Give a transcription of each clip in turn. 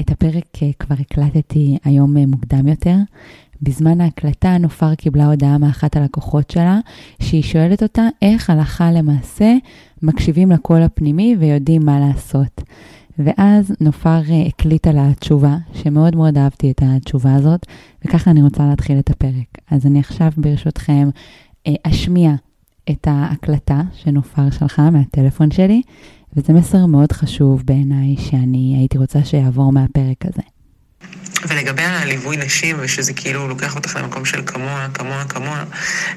את הפרק אה, כבר הקלטתי היום אה, מוקדם יותר. בזמן ההקלטה נופר קיבלה הודעה מאחת הלקוחות שלה, שהיא שואלת אותה איך הלכה למעשה מקשיבים לקול הפנימי ויודעים מה לעשות. ואז נופר אה, הקליטה לה תשובה, שמאוד מאוד אהבתי את התשובה הזאת, וככה אני רוצה להתחיל את הפרק. אז אני עכשיו ברשותכם אשמיע את ההקלטה שנופר שלחה מהטלפון שלי, וזה מסר מאוד חשוב בעיניי, שאני הייתי רוצה שיעבור מהפרק הזה. ולגבי הליווי נשים, ושזה כאילו לוקח אותך למקום של כמוה, כמוה, כמוה,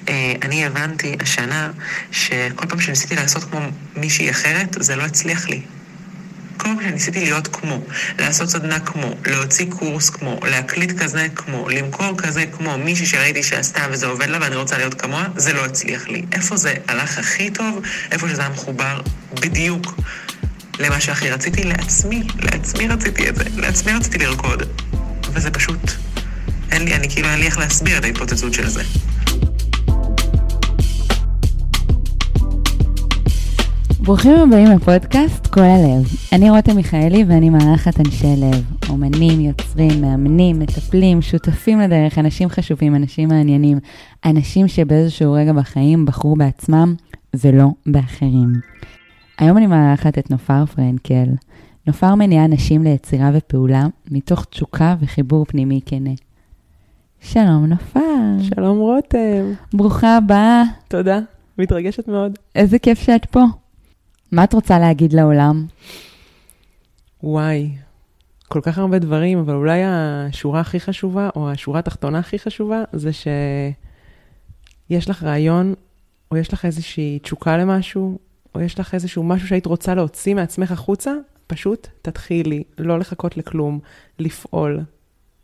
אה, אני הבנתי השנה שכל פעם שניסיתי לעשות כמו מישהי אחרת, זה לא הצליח לי. כל פעם שניסיתי להיות כמו, לעשות סדנה כמו, להוציא קורס כמו, להקליט כזה כמו, למכור כזה כמו, מישהי שראיתי שעשתה וזה עובד לה ואני רוצה להיות כמוה, זה לא הצליח לי. איפה זה הלך הכי טוב? איפה שזה היה מחובר בדיוק למה שהכי רציתי? לעצמי. לעצמי רציתי את זה. לעצמי רציתי לרקוד. וזה פשוט... אין לי, אני כאילו, אין לי איך להסביר את ההתפוצצות של זה. ברוכים הבאים לפודקאסט כל הלב. אני רותם מיכאלי ואני מארחת אנשי לב. אומנים, יוצרים, מאמנים, מטפלים, שותפים לדרך, אנשים חשובים, אנשים מעניינים, אנשים שבאיזשהו רגע בחיים בחרו בעצמם ולא באחרים. היום אני מארחת את נופר פרנקל. נופר מניעה נשים ליצירה ופעולה מתוך תשוקה וחיבור פנימי כנה. שלום נופר. שלום רותם. ברוכה הבאה. תודה, מתרגשת מאוד. איזה כיף שאת פה. מה את רוצה להגיד לעולם? וואי, כל כך הרבה דברים, אבל אולי השורה הכי חשובה, או השורה התחתונה הכי חשובה, זה שיש לך רעיון, או יש לך איזושהי תשוקה למשהו, או יש לך איזשהו משהו שהיית רוצה להוציא מעצמך החוצה, פשוט תתחילי, לא לחכות לכלום, לפעול.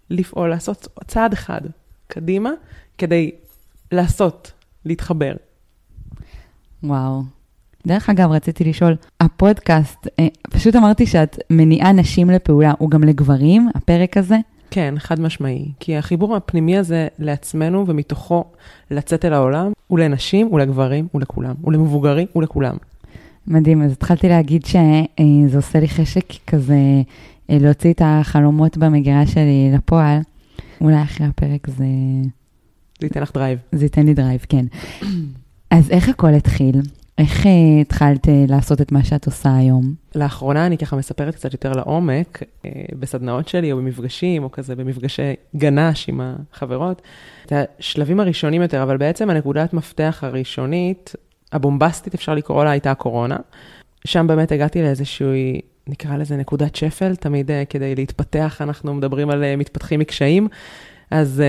לפעול, לעשות צעד אחד קדימה, כדי לעשות, להתחבר. וואו, דרך אגב, רציתי לשאול, הפודקאסט, אה, פשוט אמרתי שאת מניעה נשים לפעולה, הוא גם לגברים, הפרק הזה? כן, חד משמעי. כי החיבור הפנימי הזה לעצמנו ומתוכו לצאת אל העולם, הוא לנשים, הוא לגברים, הוא לכולם. הוא למבוגרים, הוא לכולם. מדהים, אז התחלתי להגיד שזה עושה לי חשק כזה אה, להוציא את החלומות במגירה שלי לפועל. אולי אחרי הפרק זה... זה ייתן לך drive. זה ייתן לי drive, כן. אז איך הכל התחיל? איך uh, התחלת uh, לעשות את מה שאת עושה היום? לאחרונה אני ככה מספרת קצת יותר לעומק, uh, בסדנאות שלי או במפגשים, או כזה במפגשי גאנש עם החברות, את השלבים הראשונים יותר, אבל בעצם הנקודת מפתח הראשונית, הבומבסטית אפשר לקרוא לה, הייתה הקורונה. שם באמת הגעתי לאיזושהי, נקרא לזה נקודת שפל, תמיד כדי להתפתח, אנחנו מדברים על מתפתחים מקשיים, אז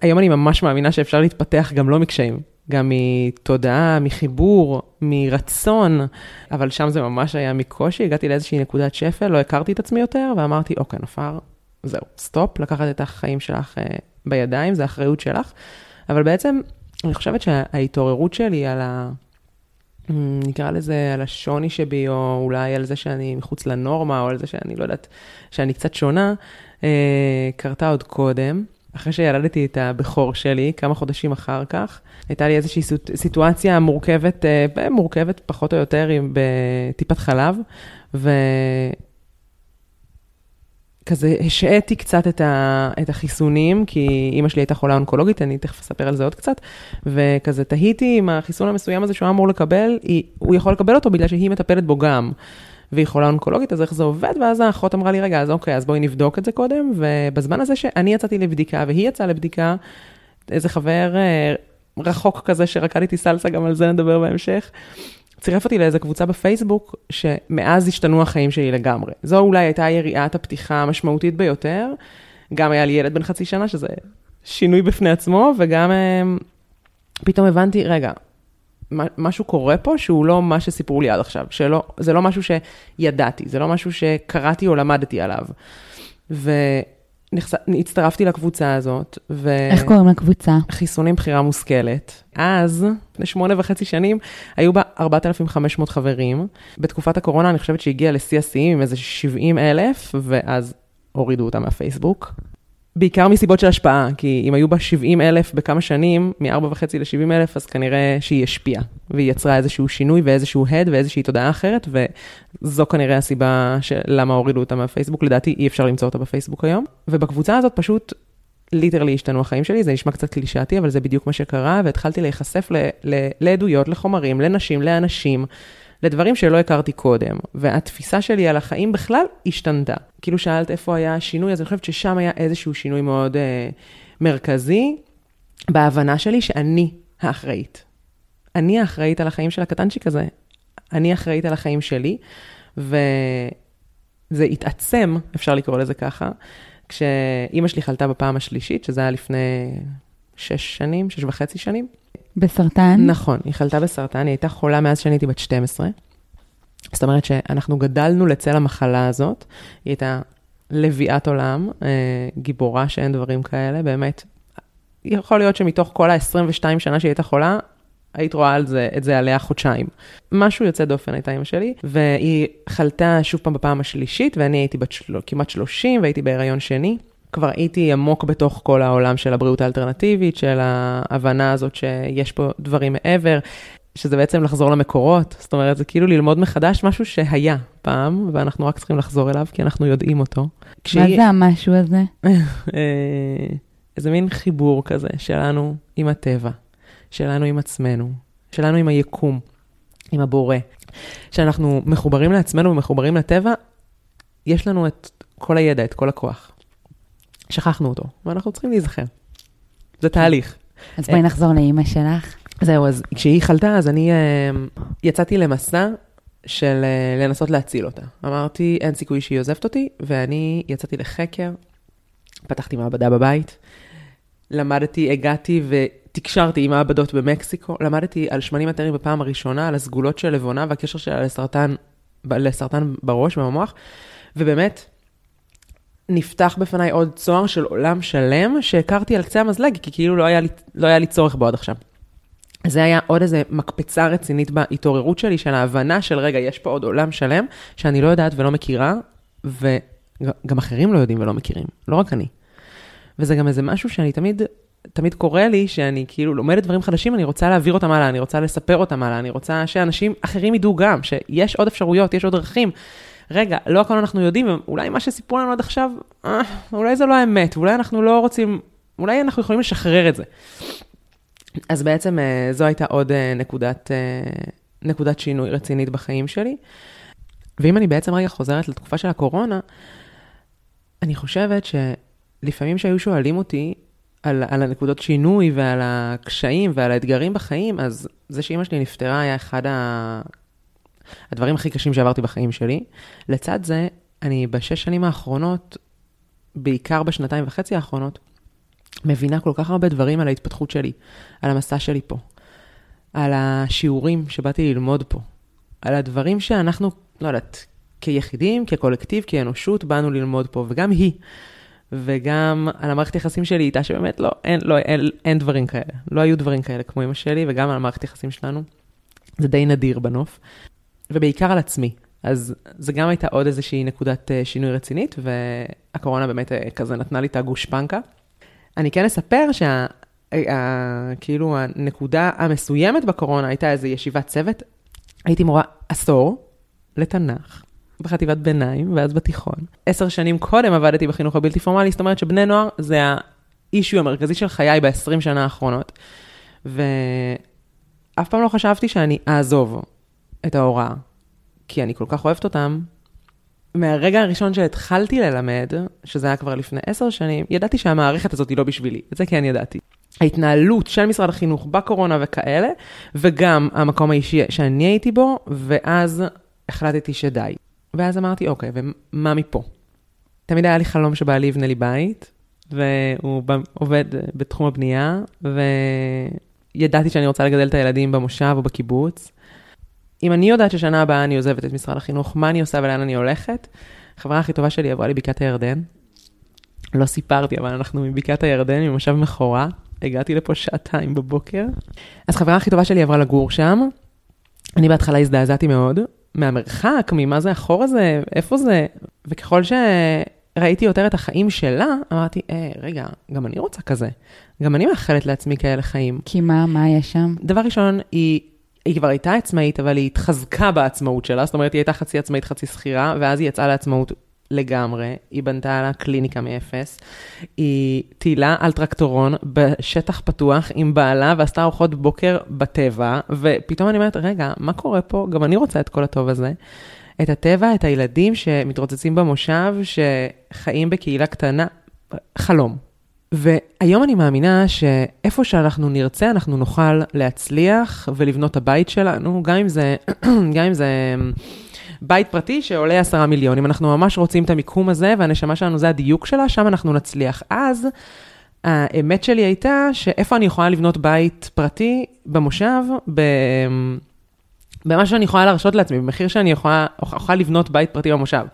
היום אני ממש מאמינה שאפשר להתפתח גם לא מקשיים. גם מתודעה, מחיבור, מרצון, אבל שם זה ממש היה מקושי, הגעתי לאיזושהי נקודת שפל, לא הכרתי את עצמי יותר, ואמרתי, אוקיי, נופר, זהו, סטופ, לקחת את החיים שלך uh, בידיים, זו אחריות שלך. אבל בעצם, אני חושבת שההתעוררות שלי על ה... נקרא לזה, על השוני שבי, או אולי על זה שאני מחוץ לנורמה, או על זה שאני לא יודעת, שאני קצת שונה, uh, קרתה עוד קודם. אחרי שילדתי את הבכור שלי, כמה חודשים אחר כך, הייתה לי איזושהי סיטואציה מורכבת, אה, מורכבת פחות או יותר עם בטיפת חלב, וכזה השעיתי קצת את, ה, את החיסונים, כי אימא שלי הייתה חולה אונקולוגית, אני תכף אספר על זה עוד קצת, וכזה תהיתי אם החיסון המסוים הזה שהוא אמור לקבל, היא, הוא יכול לקבל אותו בגלל שהיא מטפלת בו גם. והיא חולה אונקולוגית, אז איך זה עובד? ואז האחות אמרה לי, רגע, אז אוקיי, אז בואי נבדוק את זה קודם, ובזמן הזה שאני יצאתי לבדיקה והיא יצאה לבדיקה, איזה חבר אה, רחוק כזה שרקד איתי סלסה, גם על זה נדבר בהמשך, צירף אותי לאיזה קבוצה בפייסבוק, שמאז השתנו החיים שלי לגמרי. זו אולי הייתה יריעת הפתיחה המשמעותית ביותר. גם היה לי ילד בן חצי שנה, שזה שינוי בפני עצמו, וגם אה, פתאום הבנתי, רגע, משהו קורה פה שהוא לא מה שסיפרו לי עד עכשיו, שלא, זה לא משהו שידעתי, זה לא משהו שקראתי או למדתי עליו. והצטרפתי לקבוצה הזאת, ו... איך קוראים לקבוצה? חיסונים בחירה מושכלת. אז, לפני שמונה וחצי שנים, היו בה 4,500 חברים. בתקופת הקורונה אני חושבת שהגיעה לשיא השיאים עם איזה 70 אלף, ואז הורידו אותה מהפייסבוק. בעיקר מסיבות של השפעה, כי אם היו בה 70 אלף בכמה שנים, מ-4.5 ל-70 אלף, אז כנראה שהיא השפיעה, והיא יצרה איזשהו שינוי ואיזשהו הד ואיזושהי תודעה אחרת, וזו כנראה הסיבה של למה הורידו אותה מהפייסבוק, לדעתי אי אפשר למצוא אותה בפייסבוק היום. ובקבוצה הזאת פשוט ליטרלי השתנו החיים שלי, זה נשמע קצת קלישאתי, אבל זה בדיוק מה שקרה, והתחלתי להיחשף ל- ל- לעדויות, לחומרים, לנשים, לאנשים. לדברים שלא הכרתי קודם, והתפיסה שלי על החיים בכלל השתנתה. כאילו שאלת איפה היה השינוי, אז אני חושבת ששם היה איזשהו שינוי מאוד אה, מרכזי, בהבנה שלי שאני האחראית. אני האחראית על החיים של הקטנצ'יק הזה. אני אחראית על החיים שלי, וזה התעצם, אפשר לקרוא לזה ככה, כשאימא שלי חלתה בפעם השלישית, שזה היה לפני שש שנים, שש וחצי שנים. בסרטן? נכון, היא חלתה בסרטן, היא הייתה חולה מאז שאני הייתי בת 12. זאת אומרת שאנחנו גדלנו לצל המחלה הזאת, היא הייתה לביאת עולם, אה, גיבורה שאין דברים כאלה, באמת. יכול להיות שמתוך כל ה-22 שנה שהיא הייתה חולה, היית רואה על זה, את זה עליה חודשיים. משהו יוצא דופן הייתה אמא שלי, והיא חלתה שוב פעם בפעם השלישית, ואני הייתי בת של... כמעט 30 והייתי בהיריון שני. כבר הייתי עמוק בתוך כל העולם של הבריאות האלטרנטיבית, של ההבנה הזאת שיש פה דברים מעבר, שזה בעצם לחזור למקורות, זאת אומרת, זה כאילו ללמוד מחדש משהו שהיה פעם, ואנחנו רק צריכים לחזור אליו, כי אנחנו יודעים אותו. כשהיא... מה זה המשהו הזה? אה, איזה מין חיבור כזה שלנו עם הטבע, שלנו עם עצמנו, שלנו עם היקום, עם הבורא. כשאנחנו מחוברים לעצמנו ומחוברים לטבע, יש לנו את כל הידע, את כל הכוח. שכחנו אותו, ואנחנו צריכים להיזכר. זה תהליך. אז בואי נחזור לאימא שלך. זהו, אז כשהיא חלתה, אז אני uh, יצאתי למסע של uh, לנסות להציל אותה. אמרתי, אין סיכוי שהיא עוזבת אותי, ואני יצאתי לחקר, פתחתי מעבדה בבית, למדתי, הגעתי ותקשרתי עם מעבדות במקסיקו, למדתי על שמנים מטרים בפעם הראשונה, על הסגולות של לבונה והקשר שלה לסרטן, לסרטן בראש ובמוח, ובאמת, נפתח בפניי עוד צוהר של עולם שלם שהכרתי על קצה המזלג, כי כאילו לא היה לי, לא היה לי צורך בו עד עכשיו. זה היה עוד איזה מקפצה רצינית בהתעוררות שלי, של ההבנה של רגע, יש פה עוד עולם שלם שאני לא יודעת ולא מכירה, וגם אחרים לא יודעים ולא מכירים, לא רק אני. וזה גם איזה משהו שאני תמיד, תמיד קורה לי, שאני כאילו לומדת דברים חדשים, אני רוצה להעביר אותם הלאה, אני רוצה לספר אותם הלאה, אני רוצה שאנשים אחרים ידעו גם, שיש עוד אפשרויות, יש עוד דרכים. רגע, לא הכל אנחנו יודעים, אולי מה שסיפרו לנו עד עכשיו, אה, אולי זה לא האמת, אולי אנחנו לא רוצים, אולי אנחנו יכולים לשחרר את זה. אז בעצם אה, זו הייתה עוד אה, נקודת, נקודת שינוי רצינית בחיים שלי. ואם אני בעצם רגע חוזרת לתקופה של הקורונה, אני חושבת שלפעמים שהיו שואלים אותי על, על הנקודות שינוי ועל הקשיים ועל האתגרים בחיים, אז זה שאימא שלי נפטרה היה אחד ה... הדברים הכי קשים שעברתי בחיים שלי. לצד זה, אני בשש שנים האחרונות, בעיקר בשנתיים וחצי האחרונות, מבינה כל כך הרבה דברים על ההתפתחות שלי, על המסע שלי פה, על השיעורים שבאתי ללמוד פה, על הדברים שאנחנו, לא יודעת, כיחידים, כקולקטיב, כאנושות, באנו ללמוד פה, וגם היא. וגם על המערכת יחסים שלי איתה, שבאמת לא, אין, לא, אין, אין דברים כאלה. לא היו דברים כאלה כמו אמא שלי, וגם על המערכת יחסים שלנו. זה די נדיר בנוף. ובעיקר על עצמי. אז זה גם הייתה עוד איזושהי נקודת אה, שינוי רצינית, והקורונה באמת אה, כזה נתנה לי את הגושפנקה. אני כן אספר שה... אה, כאילו הנקודה המסוימת בקורונה הייתה איזו ישיבת צוות. הייתי מורה עשור לתנ"ך, בחטיבת ביניים, ואז בתיכון. עשר שנים קודם עבדתי בחינוך הבלתי פורמלי, זאת אומרת שבני נוער זה האישיו המרכזי של חיי ב-20 שנה האחרונות. ואף פעם לא חשבתי שאני אעזוב את ההוראה, כי אני כל כך אוהבת אותם. מהרגע הראשון שהתחלתי ללמד, שזה היה כבר לפני עשר שנים, ידעתי שהמערכת הזאת היא לא בשבילי, את זה כן ידעתי. ההתנהלות של משרד החינוך בקורונה וכאלה, וגם המקום האישי שאני הייתי בו, ואז החלטתי שדי. ואז אמרתי, אוקיי, ומה מפה? תמיד היה לי חלום שבעלי יבנה לי בית, והוא עובד בתחום הבנייה, וידעתי שאני רוצה לגדל את הילדים במושב או בקיבוץ. אם אני יודעת ששנה הבאה אני עוזבת את משרד החינוך, מה אני עושה ולאן אני הולכת? החברה הכי טובה שלי עברה לבקעת הירדן. לא סיפרתי, אבל אנחנו מבקעת הירדן, ממושב מכורה. הגעתי לפה שעתיים בבוקר. אז חברה הכי טובה שלי עברה לגור שם. אני בהתחלה הזדעזעתי מאוד, מהמרחק, ממה זה החור הזה, איפה זה, וככל ראיתי יותר את החיים שלה, אמרתי, אה, רגע, גם אני רוצה כזה. גם אני מאחלת לעצמי כאלה חיים. כי מה, מה יש שם? דבר ראשון, היא, היא כבר הייתה עצמאית, אבל היא התחזקה בעצמאות שלה, זאת אומרת, היא הייתה חצי עצמאית, חצי שכירה, ואז היא יצאה לעצמאות לגמרי, היא בנתה לה קליניקה מאפס, היא טיילה על טרקטורון בשטח פתוח עם בעלה ועשתה ארוחות בוקר בטבע, ופתאום אני אומרת, רגע, מה קורה פה? גם אני רוצה את כל הטוב הזה. את הטבע, את הילדים שמתרוצצים במושב, שחיים בקהילה קטנה, חלום. והיום אני מאמינה שאיפה שאנחנו נרצה, אנחנו נוכל להצליח ולבנות הבית שלנו, גם אם זה, גם אם זה בית פרטי שעולה עשרה מיליון. אם אנחנו ממש רוצים את המיקום הזה, והנשמה שלנו זה הדיוק שלה, שם אנחנו נצליח. אז האמת שלי הייתה שאיפה אני יכולה לבנות בית פרטי במושב, ב... במה שאני יכולה להרשות לעצמי, במחיר שאני יכולה, יכולה לבנות בית פרטי במושב.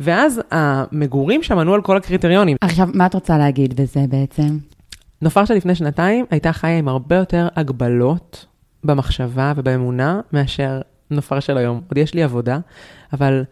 ואז המגורים שם ענו על כל הקריטריונים. עכשיו, מה את רוצה להגיד בזה בעצם? נופר שלפני שנתיים הייתה חיה עם הרבה יותר הגבלות במחשבה ובאמונה מאשר נופר של היום. עוד יש לי עבודה, אבל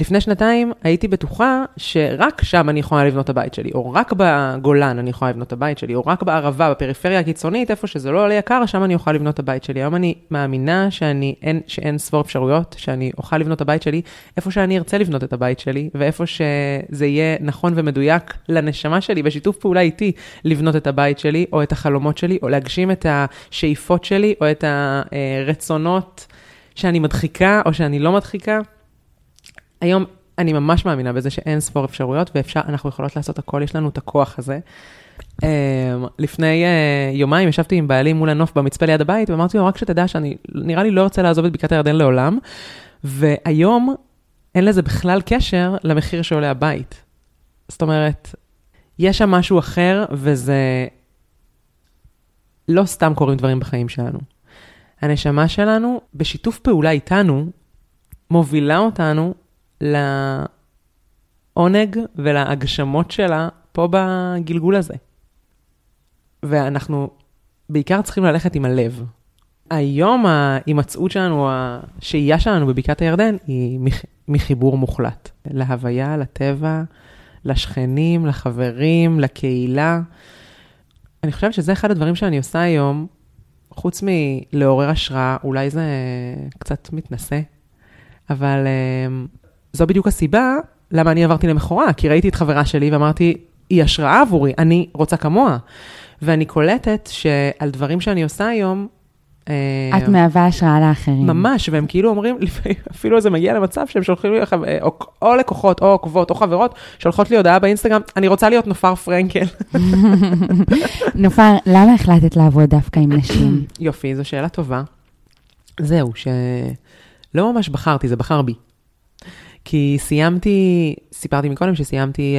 לפני שנתיים הייתי בטוחה שרק שם אני יכולה לבנות את הבית שלי, או רק בגולן אני יכולה לבנות את הבית שלי, או רק בערבה, בפריפריה הקיצונית, איפה שזה לא עולה יקר, שם אני אוכל לבנות את הבית שלי. היום אני מאמינה שאני, אין, שאין ספור אפשרויות, שאני אוכל לבנות את הבית שלי, איפה שאני ארצה לבנות את הבית שלי, ואיפה שזה יהיה נכון ומדויק לנשמה שלי, בשיתוף פעולה איתי, לבנות את הבית שלי, או את החלומות שלי, או להגשים את השאיפות שלי, או את הרצונות שאני מדחיקה, או שאני לא מדחיקה. היום אני ממש מאמינה בזה שאין ספור אפשרויות, ואנחנו יכולות לעשות הכל, יש לנו את הכוח הזה. Uh, לפני uh, יומיים ישבתי עם בעלי מול הנוף במצפה ליד הבית, ואמרתי לו, רק שתדע שאני, נראה לי לא רוצה לעזוב את בקעת הירדן לעולם, והיום אין לזה בכלל קשר למחיר שעולה הבית. זאת אומרת, יש שם משהו אחר, וזה לא סתם קורים דברים בחיים שלנו. הנשמה שלנו, בשיתוף פעולה איתנו, מובילה אותנו לעונג ולהגשמות שלה פה בגלגול הזה. ואנחנו בעיקר צריכים ללכת עם הלב. היום ההימצאות שלנו, השהייה שלנו בבקעת הירדן, היא מחיבור מוחלט. להוויה, לטבע, לשכנים, לחברים, לקהילה. אני חושבת שזה אחד הדברים שאני עושה היום, חוץ מלעורר השראה, אולי זה קצת מתנשא, אבל זו בדיוק הסיבה למה אני עברתי למכורה, כי ראיתי את חברה שלי ואמרתי, היא השראה עבורי, אני רוצה כמוה. ואני קולטת שעל דברים שאני עושה היום, אה, את מהווה השראה לאחרים. ממש, והם כאילו אומרים, אפילו זה מגיע למצב שהם שולחים לי, או, או לקוחות, או עוקבות, או חברות, שולחות לי הודעה באינסטגרם, אני רוצה להיות נופר פרנקל. נופר, למה החלטת לעבוד דווקא עם נשים? יופי, זו שאלה טובה. זהו, שלא ממש בחרתי, זה בחר בי. כי סיימתי, סיפרתי מקודם שסיימתי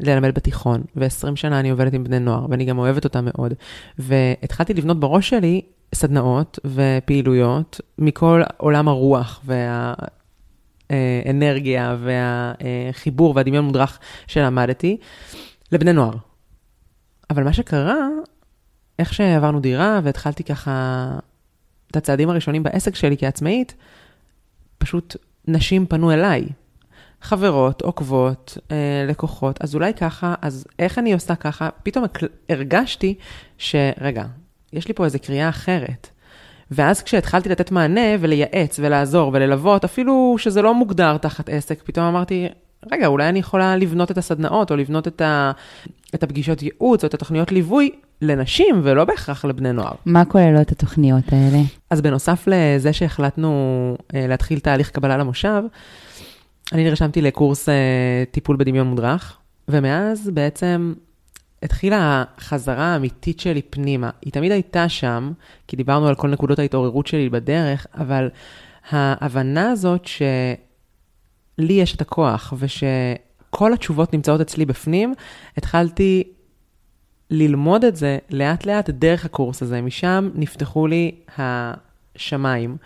uh, ללמד בתיכון, ו-20 שנה אני עובדת עם בני נוער, ואני גם אוהבת אותם מאוד. והתחלתי לבנות בראש שלי סדנאות ופעילויות מכל עולם הרוח והאנרגיה והחיבור והדמיון מודרך שלמדתי לבני נוער. אבל מה שקרה, איך שעברנו דירה והתחלתי ככה את הצעדים הראשונים בעסק שלי כעצמאית, פשוט נשים פנו אליי. חברות, עוקבות, אה, לקוחות, אז אולי ככה, אז איך אני עושה ככה? פתאום הרגשתי שרגע, יש לי פה איזו קריאה אחרת. ואז כשהתחלתי לתת מענה ולייעץ ולעזור וללוות, אפילו שזה לא מוגדר תחת עסק, פתאום אמרתי, רגע, אולי אני יכולה לבנות את הסדנאות, או לבנות את, ה, את הפגישות ייעוץ, או את התוכניות ליווי לנשים, ולא בהכרח לבני נוער. מה כוללות התוכניות האלה? אז בנוסף לזה שהחלטנו אה, להתחיל תהליך קבלה למושב, אני נרשמתי לקורס אה, טיפול בדמיון מודרך, ומאז בעצם התחילה החזרה האמיתית שלי פנימה. היא תמיד הייתה שם, כי דיברנו על כל נקודות ההתעוררות שלי בדרך, אבל ההבנה הזאת שלי יש את הכוח, ושכל התשובות נמצאות אצלי בפנים, התחלתי ללמוד את זה לאט-לאט דרך הקורס הזה. משם נפתחו לי השמיים.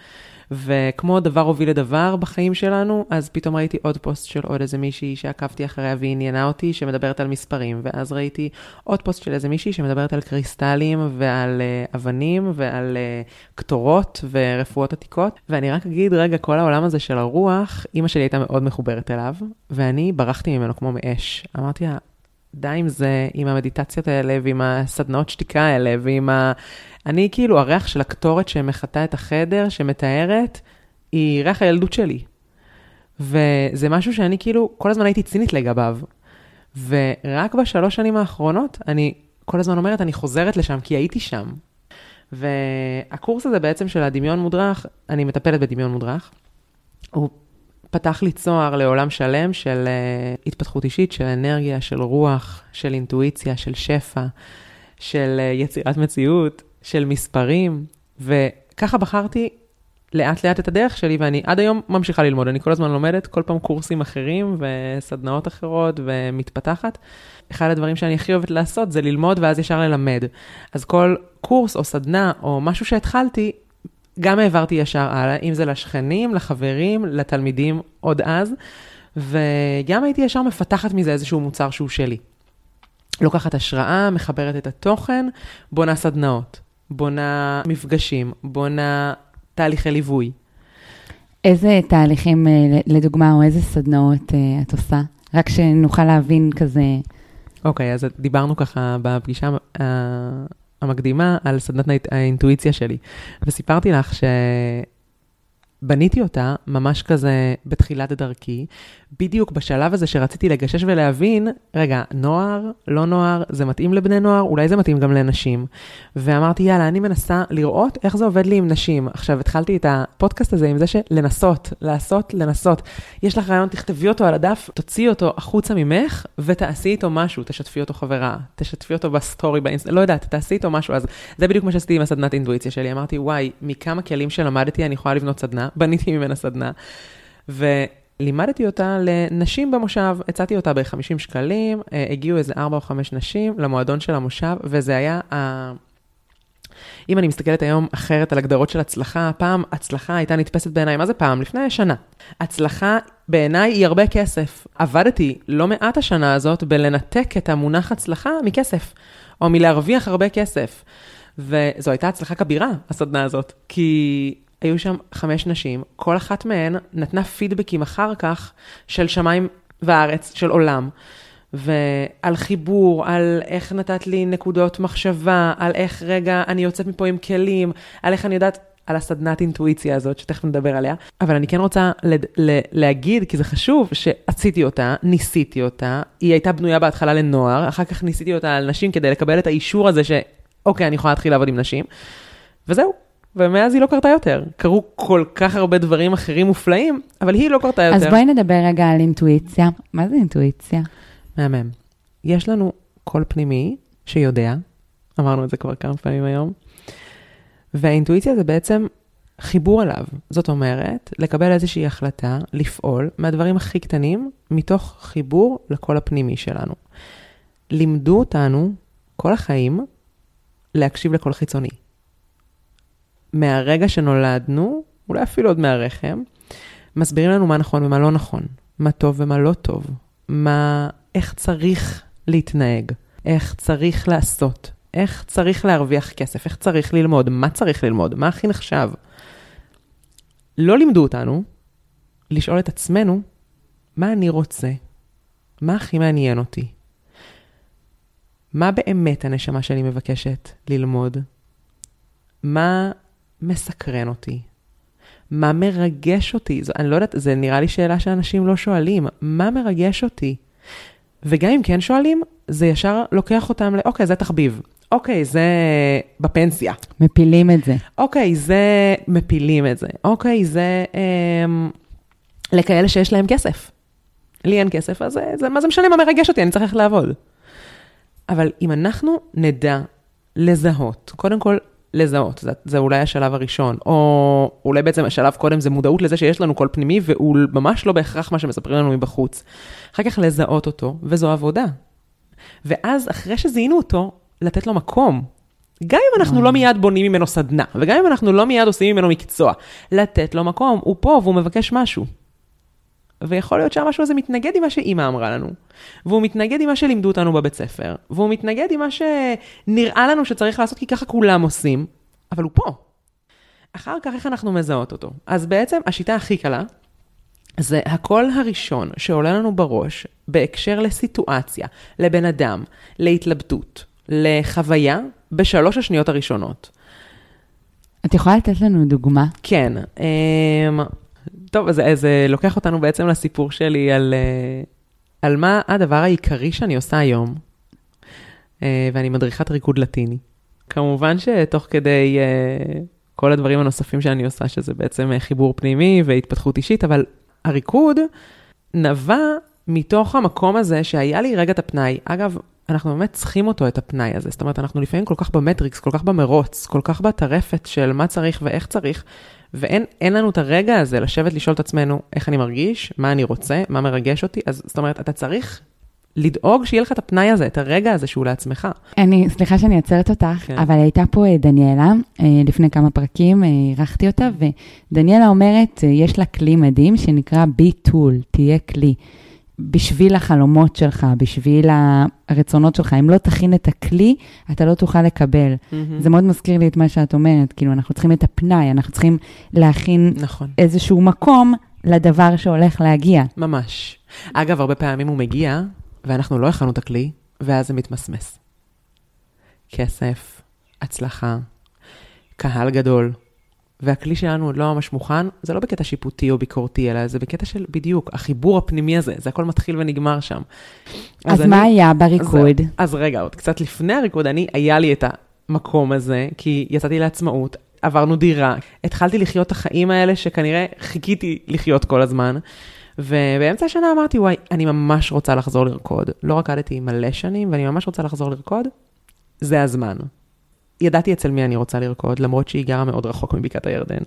וכמו דבר הוביל לדבר בחיים שלנו, אז פתאום ראיתי עוד פוסט של עוד איזה מישהי שעקבתי אחריה והיא עניינה אותי, שמדברת על מספרים, ואז ראיתי עוד פוסט של איזה מישהי שמדברת על קריסטלים ועל uh, אבנים ועל uh, קטורות ורפואות עתיקות, ואני רק אגיד, רגע, כל העולם הזה של הרוח, אימא שלי הייתה מאוד מחוברת אליו, ואני ברחתי ממנו כמו מאש. אמרתי לה, די עם זה, עם המדיטציות האלה, ועם הסדנאות שתיקה האלה, ועם ה... אני כאילו, הריח של הקטורת שמחטא את החדר, שמתארת, היא ריח הילדות שלי. וזה משהו שאני כאילו, כל הזמן הייתי צינית לגביו. ורק בשלוש שנים האחרונות, אני כל הזמן אומרת, אני חוזרת לשם, כי הייתי שם. והקורס הזה בעצם של הדמיון מודרך, אני מטפלת בדמיון מודרך. הוא פתח לי צוהר לעולם שלם של uh, התפתחות אישית, של אנרגיה, של רוח, של אינטואיציה, של שפע, של uh, יצירת מציאות, של מספרים, וככה בחרתי לאט לאט את הדרך שלי, ואני עד היום ממשיכה ללמוד. אני כל הזמן לומדת, כל פעם קורסים אחרים וסדנאות אחרות ומתפתחת. אחד הדברים שאני הכי אוהבת לעשות זה ללמוד ואז ישר ללמד. אז כל קורס או סדנה או משהו שהתחלתי, גם העברתי ישר הלאה, אם זה לשכנים, לחברים, לתלמידים עוד אז, וגם הייתי ישר מפתחת מזה איזשהו מוצר שהוא שלי. לוקחת השראה, מחברת את התוכן, בונה סדנאות, בונה מפגשים, בונה תהליכי ליווי. איזה תהליכים, אה, לדוגמה, או איזה סדנאות אה, את עושה? רק שנוכל להבין כזה. אוקיי, okay, אז דיברנו ככה בפגישה אה, המקדימה על סדנת האינטואיציה שלי, וסיפרתי לך ש... בניתי אותה ממש כזה בתחילת דרכי, בדיוק בשלב הזה שרציתי לגשש ולהבין, רגע, נוער, לא נוער, זה מתאים לבני נוער, אולי זה מתאים גם לנשים. ואמרתי, יאללה, אני מנסה לראות איך זה עובד לי עם נשים. עכשיו, התחלתי את הפודקאסט הזה עם זה שלנסות, לעשות, לנסות. יש לך רעיון, תכתבי אותו על הדף, תוציאי אותו החוצה ממך ותעשי איתו משהו, תשתפי אותו חברה, תשתפי אותו בסטורי, באינסט... לא יודעת, תעשי איתו משהו. אז זה בדיוק מה שעשיתי עם הסדנת אינטואיציה שלי. אמרתי, וואי, מכמה כלים שלמדתי אני יכולה לבנות סדנה, בניתי ממנה סדנה. ולימדתי אותה לנשים במושב, הצעתי אותה ב-50 שקלים, אה, הגיעו איזה 4 או 5 נשים למועדון של המושב, וזה היה ה... אם אני מסתכלת היום אחרת על הגדרות של הצלחה, פעם הצלחה הייתה נתפסת בעיניי, מה זה פעם? לפני שנה. הצלחה בעיניי היא הרבה כסף. עבדתי לא מעט השנה הזאת בלנתק את המונח הצלחה מכסף, או מלהרוויח הרבה כסף. וזו הייתה הצלחה כבירה, הסדנה הזאת, כי היו שם חמש נשים, כל אחת מהן נתנה פידבקים אחר כך של שמיים וארץ, של עולם. ועל חיבור, על איך נתת לי נקודות מחשבה, על איך רגע אני יוצאת מפה עם כלים, על איך אני יודעת, על הסדנת אינטואיציה הזאת, שתכף נדבר עליה. אבל אני כן רוצה לד, ל, להגיד, כי זה חשוב, שעשיתי אותה, ניסיתי אותה, היא הייתה בנויה בהתחלה לנוער, אחר כך ניסיתי אותה על נשים כדי לקבל את האישור הזה שאוקיי, אני יכולה להתחיל לעבוד עם נשים. וזהו, ומאז היא לא קרתה יותר. קרו כל כך הרבה דברים אחרים מופלאים, אבל היא לא קרתה יותר. אז בואי נדבר רגע על אינטואיציה. מה זה אינטואיציה? מהמם. יש לנו קול פנימי שיודע, אמרנו את זה כבר כמה פעמים היום, והאינטואיציה זה בעצם חיבור אליו. זאת אומרת, לקבל איזושהי החלטה, לפעול מהדברים הכי קטנים, מתוך חיבור לקול הפנימי שלנו. לימדו אותנו כל החיים להקשיב לקול חיצוני. מהרגע שנולדנו, אולי אפילו עוד מהרחם, מסבירים לנו מה נכון ומה לא נכון, מה טוב ומה לא טוב, מה, איך צריך להתנהג, איך צריך לעשות, איך צריך להרוויח כסף, איך צריך ללמוד, מה צריך ללמוד, מה הכי נחשב. לא לימדו אותנו לשאול את עצמנו, מה אני רוצה? מה הכי מעניין אותי? מה באמת הנשמה שלי מבקשת ללמוד? מה מסקרן אותי? מה מרגש אותי? זו, אני לא יודעת, זה נראה לי שאלה שאנשים לא שואלים. מה מרגש אותי? וגם אם כן שואלים, זה ישר לוקח אותם ל... אוקיי, זה תחביב. אוקיי, זה בפנסיה. מפילים את זה. אוקיי, זה מפילים את זה. אוקיי, זה אמ, לכאלה שיש להם כסף. לי אין כסף, אז זה, זה, מה זה משנה מה מרגש אותי, אני צריך ללכת לעבוד. אבל אם אנחנו נדע לזהות, קודם כל לזהות, זה, זה אולי השלב הראשון, או אולי בעצם השלב קודם זה מודעות לזה שיש לנו קול פנימי, והוא ממש לא בהכרח מה שמספרים לנו מבחוץ. אחר כך לזהות אותו, וזו עבודה. ואז אחרי שזיהינו אותו, לתת לו מקום. גם אם אנחנו לא מיד בונים ממנו סדנה, וגם אם אנחנו לא מיד עושים ממנו מקצוע, לתת לו מקום, הוא פה והוא מבקש משהו. ויכול להיות שהמשהו הזה מתנגד עם מה שאימא אמרה לנו, והוא מתנגד עם מה שלימדו אותנו בבית ספר, והוא מתנגד עם מה שנראה לנו שצריך לעשות כי ככה כולם עושים, אבל הוא פה. אחר כך איך אנחנו מזהות אותו? אז בעצם השיטה הכי קלה, זה הקול הראשון שעולה לנו בראש בהקשר לסיטואציה, לבן אדם, להתלבטות, לחוויה, בשלוש השניות הראשונות. את יכולה לתת לנו דוגמה? כן. אמ, טוב, אז זה לוקח אותנו בעצם לסיפור שלי על, אה, על מה הדבר העיקרי שאני עושה היום, אה, ואני מדריכת ריקוד לטיני. כמובן שתוך כדי אה, כל הדברים הנוספים שאני עושה, שזה בעצם חיבור פנימי והתפתחות אישית, אבל הריקוד נבע מתוך המקום הזה שהיה לי רגע את הפנאי. אגב, אנחנו באמת צריכים אותו, את הפנאי הזה. זאת אומרת, אנחנו לפעמים כל כך במטריקס, כל כך במרוץ, כל כך בטרפת של מה צריך ואיך צריך, ואין לנו את הרגע הזה לשבת לשאול את עצמנו איך אני מרגיש, מה אני רוצה, מה מרגש אותי. אז זאת אומרת, אתה צריך לדאוג שיהיה לך את הפנאי הזה, את הרגע הזה שהוא לעצמך. אני, סליחה שאני עוצרת אותך, כן. אבל הייתה פה אה, דניאלה, אה, לפני כמה פרקים אירחתי אותה, ודניאלה אומרת, אה, יש לה כלי מדהים שנקרא tool, תהיה כלי. בשביל החלומות שלך, בשביל הרצונות שלך. אם לא תכין את הכלי, אתה לא תוכל לקבל. Mm-hmm. זה מאוד מזכיר לי את מה שאת אומרת, כאילו, אנחנו צריכים את הפנאי, אנחנו צריכים להכין נכון. איזשהו מקום לדבר שהולך להגיע. ממש. אגב, הרבה פעמים הוא מגיע, ואנחנו לא הכנו את הכלי, ואז זה מתמסמס. כסף, הצלחה, קהל גדול, והכלי שלנו עוד לא ממש מוכן, זה לא בקטע שיפוטי או ביקורתי, אלא זה בקטע של בדיוק, החיבור הפנימי הזה, זה הכל מתחיל ונגמר שם. אז, אז אני, מה היה בריקוד? אז, אז רגע, עוד קצת לפני הריקוד, אני, היה לי את המקום הזה, כי יצאתי לעצמאות, עברנו דירה, התחלתי לחיות את החיים האלה שכנראה חיכיתי לחיות כל הזמן. ובאמצע השנה אמרתי, וואי, אני ממש רוצה לחזור לרקוד. לא רקדתי מלא שנים, ואני ממש רוצה לחזור לרקוד, זה הזמן. ידעתי אצל מי אני רוצה לרקוד, למרות שהיא גרה מאוד רחוק מבקעת הירדן.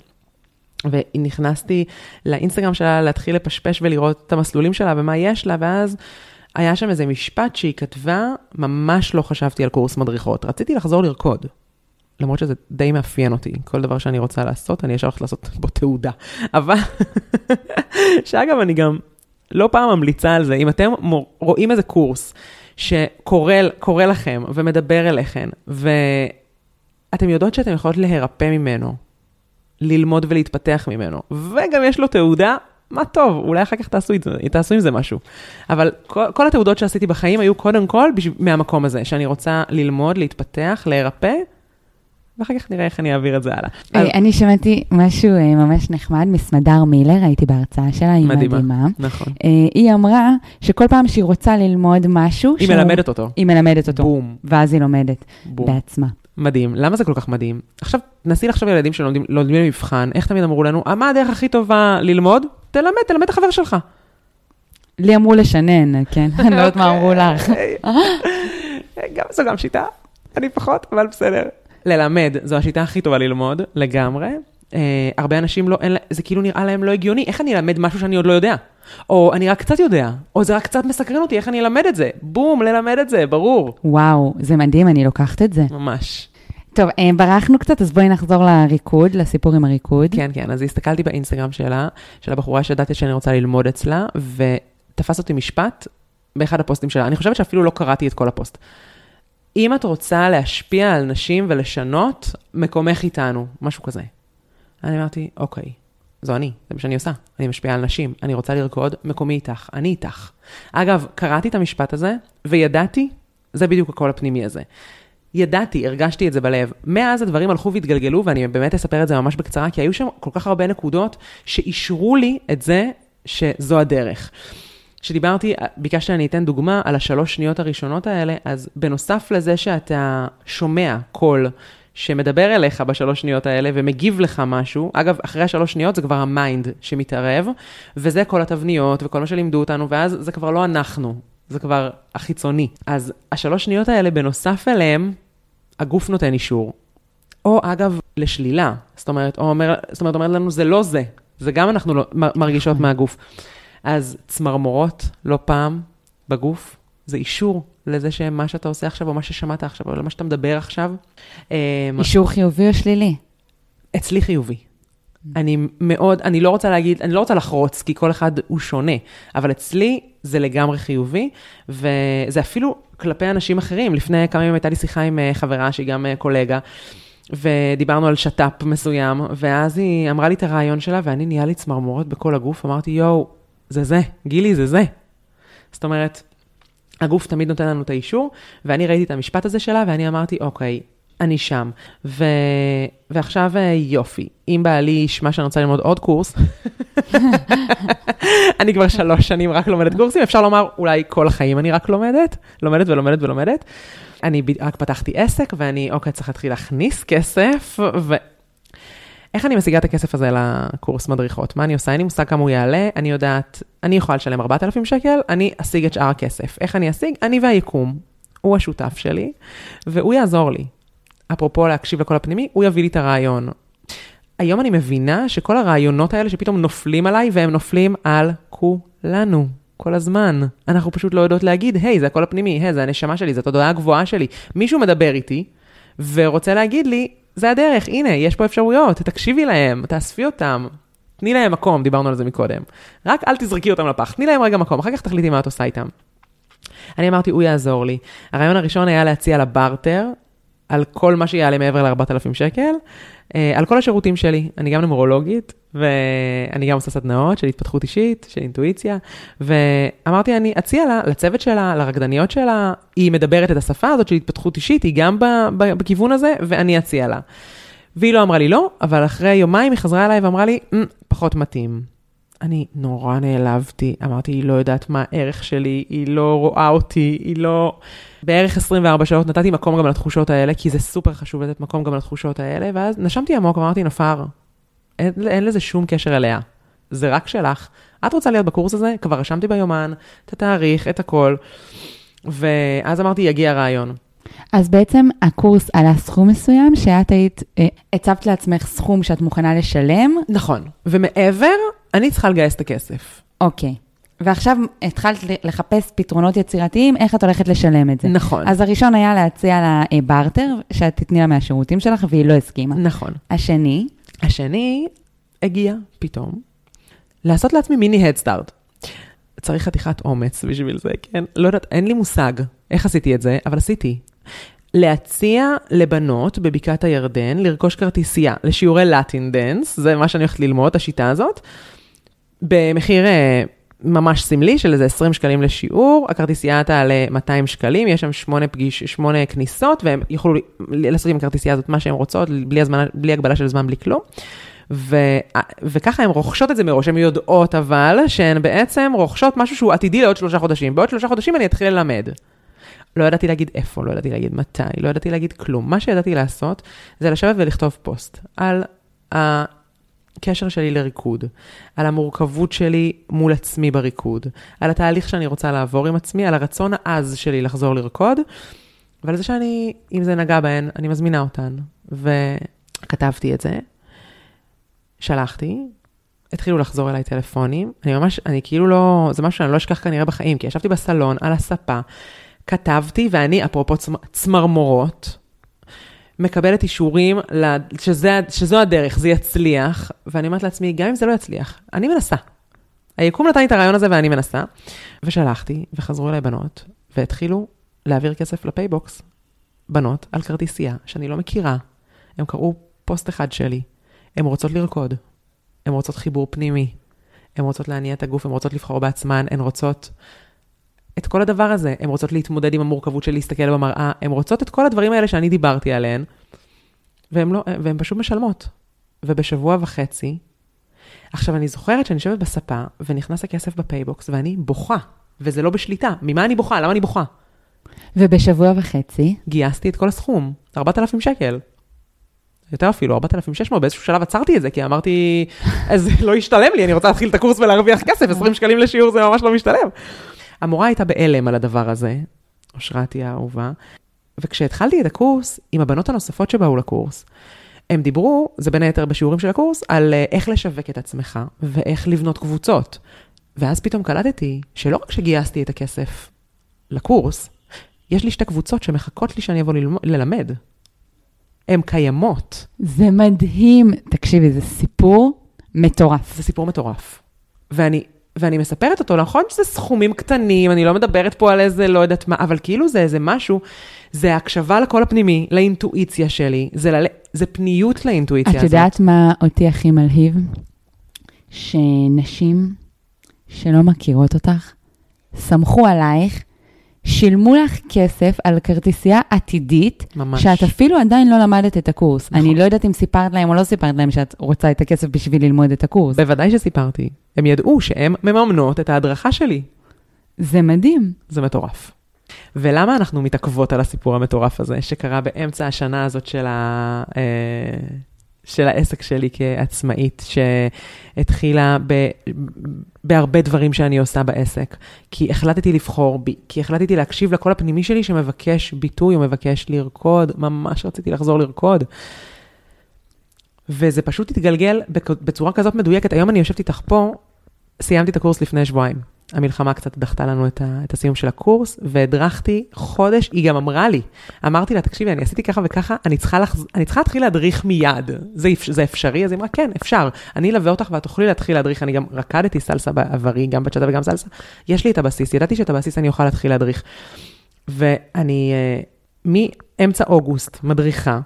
ונכנסתי לאינסטגרם שלה להתחיל לפשפש ולראות את המסלולים שלה ומה יש לה, ואז היה שם איזה משפט שהיא כתבה, ממש לא חשבתי על קורס מדריכות, רציתי לחזור לרקוד. למרות שזה די מאפיין אותי, כל דבר שאני רוצה לעשות, אני ישר הולכת לעשות בו תעודה. אבל, שאגב, אני גם לא פעם ממליצה על זה, אם אתם רואים איזה קורס שקורא לכם ומדבר אליכם, ו... אתם יודעות שאתם יכולות להירפא ממנו, ללמוד ולהתפתח ממנו, וגם יש לו תעודה, מה טוב, אולי אחר כך תעשו, תעשו עם זה משהו. אבל כל, כל התעודות שעשיתי בחיים היו קודם כל בשב, מהמקום הזה, שאני רוצה ללמוד, להתפתח, להירפא, ואחר כך נראה איך אני אעביר את זה הלאה. אה, אז... אני שמעתי משהו אה, ממש נחמד מסמדר מילר, הייתי בהרצאה שלה, היא מדהימה. מדהימה. נכון. אה, היא אמרה שכל פעם שהיא רוצה ללמוד משהו... היא שהוא... מלמדת אותו. היא מלמדת אותו. בום. ואז היא לומדת בום. בעצמה. מדהים. למה זה כל כך מדהים? עכשיו, תנסי לחשוב על ילדים שלומדים במבחן, איך תמיד אמרו לנו, מה הדרך הכי טובה ללמוד? תלמד, תלמד את החבר שלך. לי אמרו לשנן, כן? אני לא יודעת מה אמרו לך. גם זו גם שיטה, אני פחות, אבל בסדר. ללמד, זו השיטה הכי טובה ללמוד, לגמרי. Uh, הרבה אנשים לא, אין, זה כאילו נראה להם לא הגיוני, איך אני אלמד משהו שאני עוד לא יודע? או אני רק קצת יודע, או זה רק קצת מסקרן אותי, איך אני אלמד את זה? בום, ללמד את זה, ברור. וואו, זה מדהים, אני לוקחת את זה. ממש. טוב, אה, ברחנו קצת, אז בואי נחזור לריקוד, לסיפור עם הריקוד. כן, כן, אז הסתכלתי באינסטגרם שלה, של הבחורה שידעתי שאני רוצה ללמוד אצלה, ותפס אותי משפט באחד הפוסטים שלה. אני חושבת שאפילו לא קראתי את כל הפוסט. אם את רוצה להשפיע על נשים ולשנות, מקומך איתנו, משהו כזה. אני אמרתי, אוקיי, זו אני, זה מה שאני עושה. אני משפיעה על נשים, אני רוצה לרקוד, מקומי איתך, אני איתך. אגב, קראתי את המשפט הזה, וידעתי, זה בדיוק הקול הפנימי הזה. ידעתי, הרגשתי את זה בלב. מאז הדברים הלכו והתגלגלו, ואני באמת אספר את זה ממש בקצרה, כי היו שם כל כך הרבה נקודות שאישרו לי את זה שזו הדרך. כשדיברתי, ביקשת שאני אתן דוגמה על השלוש שניות הראשונות האלה, אז בנוסף לזה שאתה שומע קול שמדבר אליך בשלוש שניות האלה ומגיב לך משהו, אגב, אחרי השלוש שניות זה כבר ה mind שמתערב, וזה כל התבניות וכל מה שלימדו אותנו, ואז זה כבר לא אנחנו, זה כבר החיצוני. אז השלוש שניות האלה, בנוסף אליהם, הגוף נותן אישור. או אגב, לשלילה. זאת אומרת, או אומר, זאת אומרת, אומרת לנו, זה לא זה. זה גם אנחנו לא, מרגישות. מהגוף. אז צמרמורות, לא פעם, בגוף, זה אישור לזה שמה שאתה עושה עכשיו, או מה ששמעת עכשיו, או למה שאתה מדבר עכשיו. אה, אישור חיובי או שלילי? אצלי חיובי. אני מאוד, אני לא רוצה להגיד, אני לא רוצה לחרוץ, כי כל אחד הוא שונה, אבל אצלי זה לגמרי חיובי, וזה אפילו כלפי אנשים אחרים. לפני כמה ימים הייתה לי שיחה עם אה, חברה שהיא גם אה, קולגה, ודיברנו על שת"פ מסוים, ואז היא אמרה לי את הרעיון שלה, ואני נהיה לי צמרמורת בכל הגוף, אמרתי, יואו, זה זה, גילי, זה זה. זאת אומרת, הגוף תמיד נותן לנו את האישור, ואני ראיתי את המשפט הזה שלה, ואני אמרתי, אוקיי, אני שם. ו... ועכשיו אה, יופי, אם בעלי ישמע שאני רוצה ללמוד עוד קורס, אני כבר שלוש שנים רק לומדת קורסים, אפשר לומר אולי כל החיים אני רק לומדת, לומדת ולומדת ולומדת. אני רק פתחתי עסק ואני, אוקיי, צריך להתחיל להכניס כסף, ו... איך אני משיגה את הכסף הזה לקורס מדריכות? מה אני עושה? אין לי מושג כמה הוא יעלה, אני יודעת, אני יכולה לשלם 4,000 שקל, אני אשיג את שאר הכסף. איך אני אשיג? אני והיקום. הוא השותף שלי, והוא יעזור לי. אפרופו להקשיב לקול הפנימי, הוא יביא לי את הרעיון. היום אני מבינה שכל הרעיונות האלה שפתאום נופלים עליי, והם נופלים על כולנו. כל הזמן. אנחנו פשוט לא יודעות להגיד, היי, hey, זה הקול הפנימי, היי, hey, זה הנשמה שלי, זאת התודעה הגבוהה שלי. מישהו מדבר איתי, ורוצה להגיד לי, זה הדרך, הנה, יש פה אפשרויות, תקשיבי להם, תאספי אותם, תני להם מקום, דיברנו על זה מקודם. רק אל תזרקי אותם לפח, תני להם רגע מקום, אחר כך תחליטי מה את עושה איתם. אני אמרתי, הוא יעזור לי. הרעיון הראשון היה להציע לבארטר על כל מה שיעלה מעבר ל-4,000 שקל, אה, על כל השירותים שלי. אני גם נומרולוגית, ואני גם עושה סדנאות של התפתחות אישית, של אינטואיציה, ואמרתי, אני אציע לה, לצוות שלה, לרקדניות שלה, היא מדברת את השפה הזאת של התפתחות אישית, היא גם בכיוון הזה, ואני אציע לה. והיא לא אמרה לי לא, אבל אחרי יומיים היא חזרה אליי ואמרה לי, mm, פחות מתאים. אני נורא נעלבתי, אמרתי, היא לא יודעת מה הערך שלי, היא לא רואה אותי, היא לא... בערך 24 שעות נתתי מקום גם לתחושות האלה, כי זה סופר חשוב לתת מקום גם לתחושות האלה, ואז נשמתי עמוק, אמרתי, נפר, אין, אין לזה שום קשר אליה, זה רק שלך. את רוצה להיות בקורס הזה? כבר רשמתי ביומן את התאריך, את הכל, ואז אמרתי, יגיע הרעיון. אז בעצם הקורס עלה סכום מסוים, שאת היית, אה, הצבת לעצמך סכום שאת מוכנה לשלם. נכון, ומעבר, אני צריכה לגייס את הכסף. אוקיי. ועכשיו התחלת לחפש פתרונות יצירתיים, איך את הולכת לשלם את זה. נכון. אז הראשון היה להציע לה אה, בארטר, שאת תתני לה מהשירותים שלך, והיא לא הסכימה. נכון. השני? השני הגיע פתאום לעשות לעצמי מיני הדסטארט. צריך חתיכת אומץ בשביל זה, כן? לא יודעת, אין לי מושג איך עשיתי את זה, אבל עשיתי. להציע לבנות בבקעת הירדן לרכוש כרטיסייה לשיעורי Latin dance, זה מה שאני הולכת ללמוד, השיטה הזאת, במחיר אה, ממש סמלי של איזה 20 שקלים לשיעור, הכרטיסייה תעלה 200 שקלים, יש שם שמונה, פגיש, שמונה כניסות, והם יוכלו לעשות עם הכרטיסייה הזאת מה שהם רוצות, בלי, הזמן, בלי הגבלה של זמן, בלי כלום. ו, וככה הן רוכשות את זה מראש, הן יודעות אבל שהן בעצם רוכשות משהו שהוא עתידי לעוד שלושה חודשים. בעוד שלושה חודשים אני אתחיל ללמד. לא ידעתי להגיד איפה, לא ידעתי להגיד מתי, לא ידעתי להגיד כלום. מה שידעתי לעשות זה לשבת ולכתוב פוסט על הקשר שלי לריקוד, על המורכבות שלי מול עצמי בריקוד, על התהליך שאני רוצה לעבור עם עצמי, על הרצון העז שלי לחזור לרקוד, ועל זה שאני, אם זה נגע בהן, אני מזמינה אותן. וכתבתי את זה, שלחתי, התחילו לחזור אליי טלפונים, אני ממש, אני כאילו לא, זה משהו שאני לא אשכח כנראה בחיים, כי ישבתי בסלון, על הספה, כתבתי, ואני, אפרופו צמרמורות, מקבלת אישורים שזה, שזו הדרך, זה יצליח, ואני אומרת לעצמי, גם אם זה לא יצליח, אני מנסה. היקום נתן לי את הרעיון הזה ואני מנסה, ושלחתי, וחזרו אליי בנות, והתחילו להעביר כסף לפייבוקס, בנות, על כרטיסייה שאני לא מכירה. הם קראו פוסט אחד שלי, הן רוצות לרקוד, הן רוצות חיבור פנימי, הן רוצות להניע את הגוף, הן רוצות לבחור בעצמן, הן רוצות את כל הדבר הזה. הן רוצות להתמודד עם המורכבות של להסתכל במראה, הן רוצות את כל הדברים האלה שאני דיברתי עליהן, והן לא, והן פשוט משלמות. ובשבוע וחצי, עכשיו אני זוכרת שאני יושבת בספה, ונכנס הכסף בפייבוקס, ואני בוכה, וזה לא בשליטה. ממה אני בוכה? למה אני בוכה? ובשבוע וחצי? גייסתי את כל הסכום, 4,000 שקל. יותר אפילו, 4,600, באיזשהו שלב עצרתי את זה, כי אמרתי, אז לא ישתלם לי, אני רוצה להתחיל את הקורס ולהרוויח כסף, 20 שקלים לשיעור זה ממש לא משתלם. המורה הייתה בהלם על הדבר הזה, אושרתי האהובה, וכשהתחלתי את הקורס, עם הבנות הנוספות שבאו לקורס, הם דיברו, זה בין היתר בשיעורים של הקורס, על אה, איך לשווק את עצמך ואיך לבנות קבוצות. ואז פתאום קלטתי שלא רק שגייסתי את הכסף לקורס, יש לי שתי קבוצות שמחכות לי שאני אבוא ללמוד, ללמד. הן קיימות. זה מדהים. תקשיבי, זה סיפור מטורף. זה סיפור מטורף. ואני, ואני מספרת אותו, נכון שזה סכומים קטנים, אני לא מדברת פה על איזה לא יודעת מה, אבל כאילו זה איזה משהו, זה הקשבה לקול הפנימי, לאינטואיציה שלי, זה, ל... זה פניות לאינטואיציה את הזאת. יודעת מה אותי הכי מלהיב? שנשים שלא מכירות אותך, סמכו עלייך, שילמו לך כסף על כרטיסייה עתידית, ממש. שאת אפילו עדיין לא למדת את הקורס. נכון. אני לא יודעת אם סיפרת להם או לא סיפרת להם שאת רוצה את הכסף בשביל ללמוד את הקורס. בוודאי שסיפרתי. הם ידעו שהן מממנות את ההדרכה שלי. זה מדהים. זה מטורף. ולמה אנחנו מתעכבות על הסיפור המטורף הזה, שקרה באמצע השנה הזאת של, ה, אה, של העסק שלי כעצמאית, שהתחילה ב, בהרבה דברים שאני עושה בעסק. כי החלטתי לבחור בי, כי החלטתי להקשיב לקול הפנימי שלי שמבקש ביטוי או מבקש לרקוד, ממש רציתי לחזור לרקוד. וזה פשוט התגלגל בצורה כזאת מדויקת. היום אני יושבת איתך פה, סיימתי את הקורס לפני שבועיים. המלחמה קצת דחתה לנו את, ה, את הסיום של הקורס, והדרכתי חודש, היא גם אמרה לי, אמרתי לה, תקשיבי, אני עשיתי ככה וככה, אני צריכה, לחז... אני צריכה להתחיל להדריך מיד. זה, זה אפשרי? אז היא אמרה, כן, אפשר. אני אלווה אותך ואת תוכלי להתחיל להדריך, אני גם רקדתי סלסה בעברי, גם בצ'אטה וגם סלסה. יש לי את הבסיס, ידעתי שאת הבסיס אני אוכל להתחיל להדריך. ואני אה, מאמצע אוגוסט מדריכה,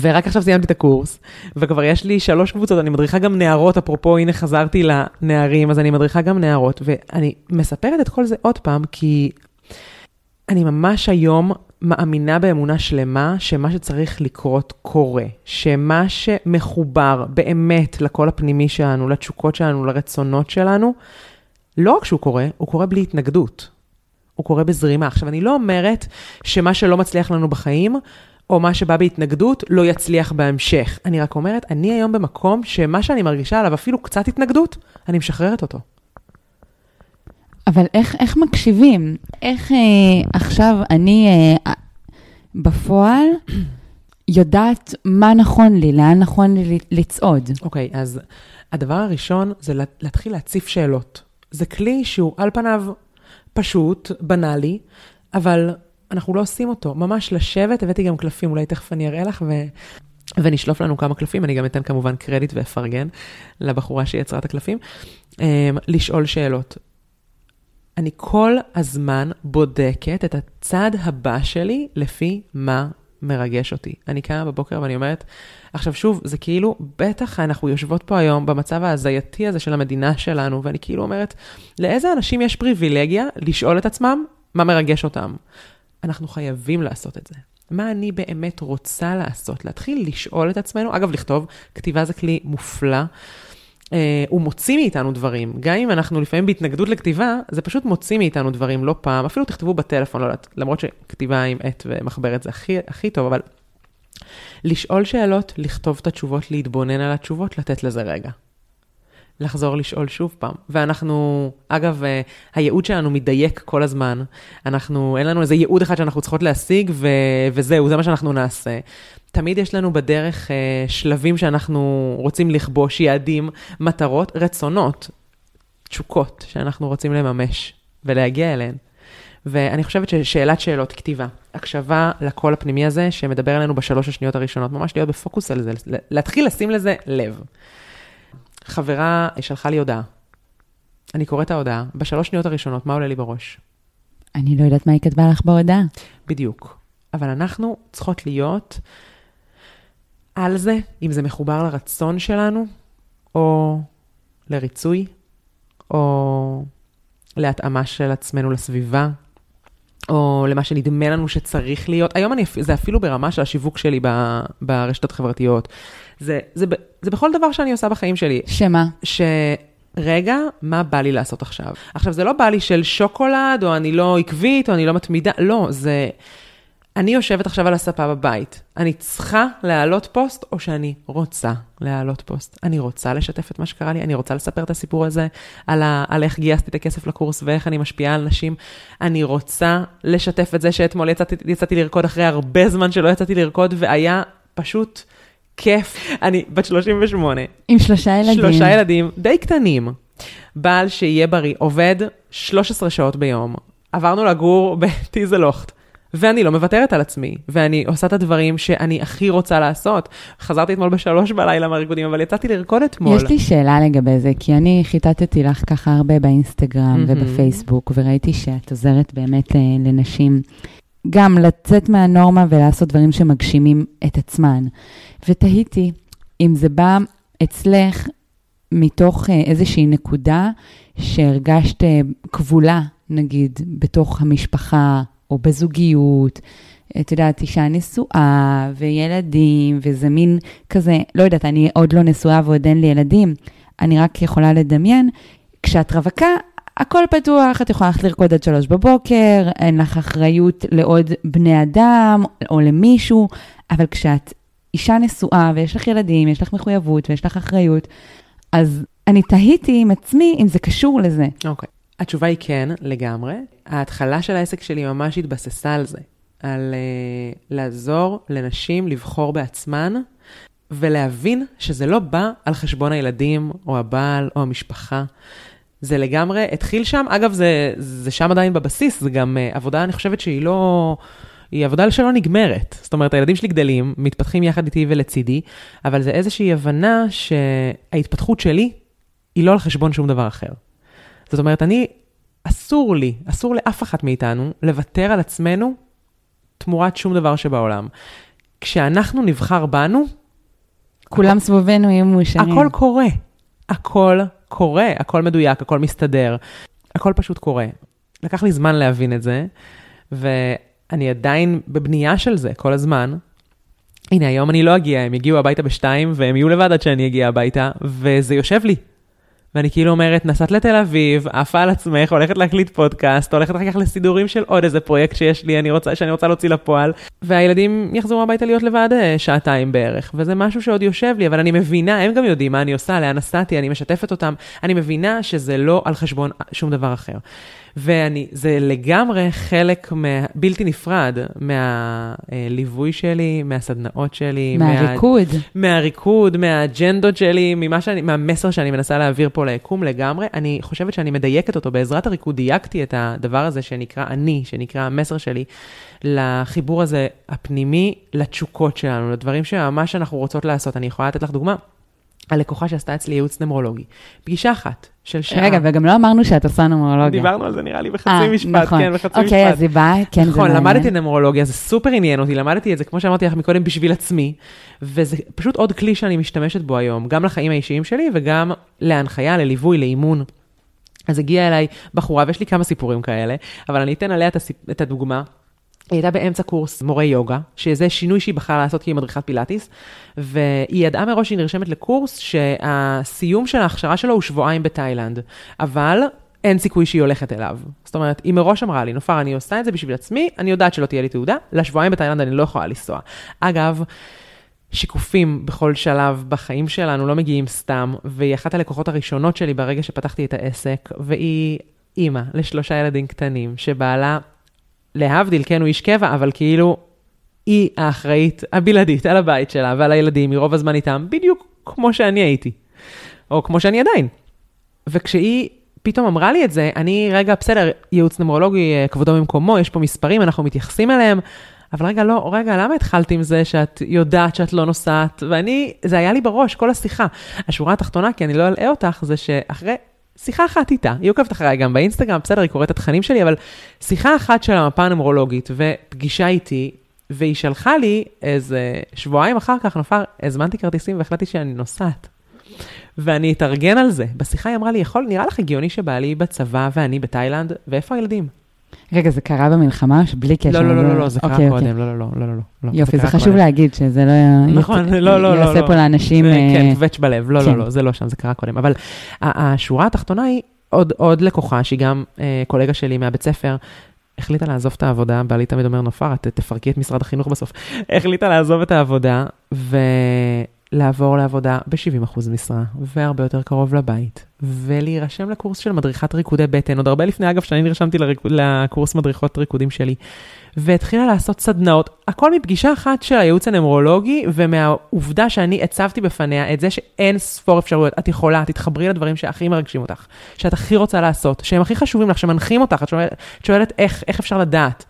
ורק עכשיו סיימתי את הקורס, וכבר יש לי שלוש קבוצות, אני מדריכה גם נערות, אפרופו, הנה חזרתי לנערים, אז אני מדריכה גם נערות, ואני מספרת את כל זה עוד פעם, כי אני ממש היום מאמינה באמונה שלמה שמה שצריך לקרות קורה, שמה שמחובר באמת לקול הפנימי שלנו, לתשוקות שלנו, לרצונות שלנו, לא רק שהוא קורה, הוא קורה בלי התנגדות. הוא קורה בזרימה. עכשיו, אני לא אומרת שמה שלא מצליח לנו בחיים, או מה שבא בהתנגדות, לא יצליח בהמשך. אני רק אומרת, אני היום במקום שמה שאני מרגישה עליו, אפילו קצת התנגדות, אני משחררת אותו. אבל איך, איך מקשיבים? איך אה, עכשיו אני אה, בפועל יודעת מה נכון לי, לאן נכון לי לצעוד? אוקיי, אז הדבר הראשון זה לה- להתחיל להציף שאלות. זה כלי שהוא על פניו פשוט, בנאלי, אבל אנחנו לא עושים אותו. ממש לשבת, הבאתי גם קלפים, אולי תכף אני אראה לך, ו... ונשלוף לנו כמה קלפים, אני גם אתן כמובן קרדיט ואפרגן לבחורה שיצרה את הקלפים. אמ, לשאול שאלות. אני כל הזמן בודקת את הצד הבא שלי לפי מה מרגש אותי. אני קמה בבוקר ואני אומרת, עכשיו שוב, זה כאילו, בטח אנחנו יושבות פה היום במצב ההזייתי הזה של המדינה שלנו, ואני כאילו אומרת, לאיזה אנשים יש פריבילגיה לשאול את עצמם מה מרגש אותם? אנחנו חייבים לעשות את זה. מה אני באמת רוצה לעשות? להתחיל לשאול את עצמנו, אגב, לכתוב, כתיבה זה כלי מופלא. Uh, הוא מוציא מאיתנו דברים. גם אם אנחנו לפעמים בהתנגדות לכתיבה, זה פשוט מוציא מאיתנו דברים לא פעם. אפילו תכתבו בטלפון, לא יודעת, למרות שכתיבה עם עט ומחברת זה הכי, הכי טוב, אבל לשאול שאלות, לכתוב את התשובות, להתבונן על התשובות, לתת לזה רגע. לחזור לשאול שוב פעם. ואנחנו, אגב, אה, הייעוד שלנו מדייק כל הזמן. אנחנו, אין לנו איזה ייעוד אחד שאנחנו צריכות להשיג, ו, וזהו, זה מה שאנחנו נעשה. תמיד יש לנו בדרך אה, שלבים שאנחנו רוצים לכבוש, יעדים, מטרות, רצונות, תשוקות שאנחנו רוצים לממש ולהגיע אליהן. ואני חושבת ששאלת שאלות, כתיבה, הקשבה לקול הפנימי הזה שמדבר אלינו בשלוש השניות הראשונות, ממש להיות בפוקוס על זה, להתחיל לשים לזה לב. חברה שלחה לי הודעה. אני קוראת את ההודעה, בשלוש שניות הראשונות, מה עולה לי בראש? אני לא יודעת מה היא כתבה לך בהודעה. בדיוק. אבל אנחנו צריכות להיות על זה, אם זה מחובר לרצון שלנו, או לריצוי, או להתאמה של עצמנו לסביבה, או למה שנדמה לנו שצריך להיות. היום אני, זה אפילו ברמה של השיווק שלי ב, ברשתות החברתיות. זה, זה, זה, בכל דבר שאני עושה בחיים שלי. שמה? שרגע, מה בא לי לעשות עכשיו? עכשיו, זה לא בא לי של שוקולד, או אני לא עקבית, או אני לא מתמידה, לא, זה... אני יושבת עכשיו על הספה בבית. אני צריכה להעלות פוסט, או שאני רוצה להעלות פוסט. אני רוצה לשתף את מה שקרה לי, אני רוצה לספר את הסיפור הזה, על, ה, על איך גייסתי את הכסף לקורס ואיך אני משפיעה על נשים. אני רוצה לשתף את זה שאתמול יצאתי, יצאתי לרקוד אחרי הרבה זמן שלא יצאתי לרקוד, והיה פשוט כיף. אני בת 38. עם שלושה ילדים. שלושה ילדים די קטנים. בעל שיהיה בריא, עובד 13 שעות ביום, עברנו לגור בטיזלוכט. ואני לא מוותרת על עצמי, ואני עושה את הדברים שאני הכי רוצה לעשות. חזרתי אתמול בשלוש בלילה מהריקודים, אבל יצאתי לרקוד אתמול. יש לי שאלה לגבי זה, כי אני חיטטתי לך ככה הרבה באינסטגרם מהמם. ובפייסבוק, וראיתי שאת עוזרת באמת אה, לנשים גם לצאת מהנורמה ולעשות דברים שמגשימים את עצמן. ותהיתי אם זה בא אצלך מתוך אה, איזושהי נקודה שהרגשת אה, כבולה, נגיד, בתוך המשפחה או בזוגיות. את יודעת, אישה נשואה וילדים, וזה מין כזה, לא יודעת, אני עוד לא נשואה ועוד אין לי ילדים, אני רק יכולה לדמיין, כשאת רווקה, הכל פתוח, את יכולה ללכת לרקוד עד שלוש בבוקר, אין לך אחריות לעוד בני אדם או למישהו, אבל כשאת אישה נשואה ויש לך ילדים, יש לך מחויבות ויש לך אחריות, אז אני תהיתי עם עצמי אם זה קשור לזה. אוקיי. התשובה היא כן, לגמרי. ההתחלה של העסק שלי ממש התבססה על זה, על uh, לעזור לנשים לבחור בעצמן ולהבין שזה לא בא על חשבון הילדים או הבעל או המשפחה. זה לגמרי התחיל שם, אגב, זה, זה שם עדיין בבסיס, זה גם uh, עבודה, אני חושבת שהיא לא... היא עבודה שלא נגמרת. זאת אומרת, הילדים שלי גדלים, מתפתחים יחד איתי ולצידי, אבל זה איזושהי הבנה שההתפתחות שלי היא לא על חשבון שום דבר אחר. זאת אומרת, אני, אסור לי, אסור לאף אחת מאיתנו לוותר על עצמנו תמורת שום דבר שבעולם. כשאנחנו נבחר בנו, כולם סביבנו יהיו מאושרים. הכל קורה. הכל קורה, הכל מדויק, הכל מסתדר. הכל פשוט קורה. לקח לי זמן להבין את זה, ואני עדיין בבנייה של זה כל הזמן. הנה, היום אני לא אגיע, הם יגיעו הביתה בשתיים, והם יהיו לבד עד שאני אגיע הביתה, וזה יושב לי. ואני כאילו אומרת, נסעת לתל אביב, עפה על עצמך, הולכת להקליט פודקאסט, הולכת אחר כך לסידורים של עוד איזה פרויקט שיש לי, אני רוצה, שאני רוצה להוציא לפועל, והילדים יחזרו הביתה להיות לבד אה, שעתיים בערך, וזה משהו שעוד יושב לי, אבל אני מבינה, הם גם יודעים מה אני עושה, לאן נסעתי, אני משתפת אותם, אני מבינה שזה לא על חשבון שום דבר אחר. ואני, זה לגמרי חלק מה, בלתי נפרד מהליווי שלי, מהסדנאות שלי. מהריקוד. מה, מהריקוד, מהאג'נדות שלי, ממה שאני, מהמסר שאני מנסה להעביר פה ליקום לגמרי. אני חושבת שאני מדייקת אותו. בעזרת הריקוד דייקתי את הדבר הזה שנקרא אני, שנקרא המסר שלי, לחיבור הזה הפנימי, לתשוקות שלנו, לדברים שממש אנחנו רוצות לעשות. אני יכולה לתת לך דוגמה. הלקוחה שעשתה אצלי ייעוץ נמרולוגי. פגישה אחת של שעה. רגע, וגם לא אמרנו שאת עושה נמרולוגיה. דיברנו על זה נראה לי בחצי אה, משפט, נכון. כן, בחצי משפט. אוקיי, אז היא באה, כן, זה נכון, מעניין. למדתי נמרולוגיה, זה סופר עניין אותי, למדתי את זה, כמו שאמרתי לך מקודם, בשביל עצמי, וזה פשוט עוד כלי שאני משתמשת בו היום, גם לחיים האישיים שלי וגם להנחיה, לליווי, לאימון. אז הגיעה אליי בחורה, ויש לי כמה סיפורים כאלה, אבל אני אתן עליה את הסיפ- את הדוגמה. היא הייתה באמצע קורס מורה יוגה, שזה שינוי שהיא בחרה לעשות כי היא מדריכת פילאטיס, והיא ידעה מראש שהיא נרשמת לקורס שהסיום של ההכשרה שלו הוא שבועיים בתאילנד, אבל אין סיכוי שהיא הולכת אליו. זאת אומרת, היא מראש אמרה לי, נופר, אני עושה את זה בשביל עצמי, אני יודעת שלא תהיה לי תעודה, לשבועיים בתאילנד אני לא יכולה לנסוע. אגב, שיקופים בכל שלב בחיים שלנו לא מגיעים סתם, והיא אחת הלקוחות הראשונות שלי ברגע שפתחתי את העסק, והיא אימא לשלושה ילדים קטנים, שבעלה, להבדיל, כן, הוא איש קבע, אבל כאילו, היא האחראית הבלעדית על הבית שלה ועל הילדים, היא רוב הזמן איתם, בדיוק כמו שאני הייתי, או כמו שאני עדיין. וכשהיא פתאום אמרה לי את זה, אני, רגע, בסדר, ייעוץ נמרולוגי, אה, כבודו במקומו, יש פה מספרים, אנחנו מתייחסים אליהם, אבל רגע, לא, רגע, למה התחלת עם זה שאת יודעת שאת לא נוסעת? ואני, זה היה לי בראש, כל השיחה. השורה התחתונה, כי אני לא אלאה אותך, זה שאחרי שיחה אחת איתה, היא עוקבת אחריי גם באינסטגרם, בסדר, היא קוראת את התכנים שלי, אבל שיחה אחת של המפה הנמרולוגית ופגישה איתי, והיא שלחה לי איזה שבועיים אחר כך, נופר, הזמנתי כרטיסים והחלטתי שאני נוסעת. ואני אתארגן על זה. בשיחה היא אמרה לי, יכול, נראה לך הגיוני שבעלי בצבא ואני בתאילנד, ואיפה הילדים? רגע, זה קרה במלחמה שבלי קשר? לא, לא, לא, לא, לא, זה קרה אוקיי, קודם, אוקיי. לא, לא, לא, לא, לא, לא. יופי, זה חשוב. להגיד שזה לא... נכון, לא, לא, לא. יעשה לא. פה לאנשים... אה, כן, קווץ' בלב, לא, כן. לא, לא, זה לא שם, זה קרה קודם. אבל השורה התחתונה היא, עוד, עוד לקוחה, שהיא גם אה, קולגה שלי מהבית ספר, החליטה לעזוב את העבודה, בעלי תמיד אומר, נופר, את תפרקי את משרד החינוך בסוף. החליטה לעזוב את העבודה, לעבור לעבודה ב-70% משרה, והרבה יותר קרוב לבית, ולהירשם לקורס של מדריכת ריקודי בטן, עוד הרבה לפני, אגב, שאני נרשמתי לריק... לקורס מדריכות ריקודים שלי, והתחילה לעשות סדנאות, הכל מפגישה אחת של הייעוץ הנמרולוגי, ומהעובדה שאני הצבתי בפניה את זה שאין ספור אפשרויות, את יכולה, תתחברי לדברים שהכי מרגשים אותך, שאת הכי רוצה לעשות, שהם הכי חשובים לך, שמנחים אותך, את שואלת, שואלת איך, איך אפשר לדעת.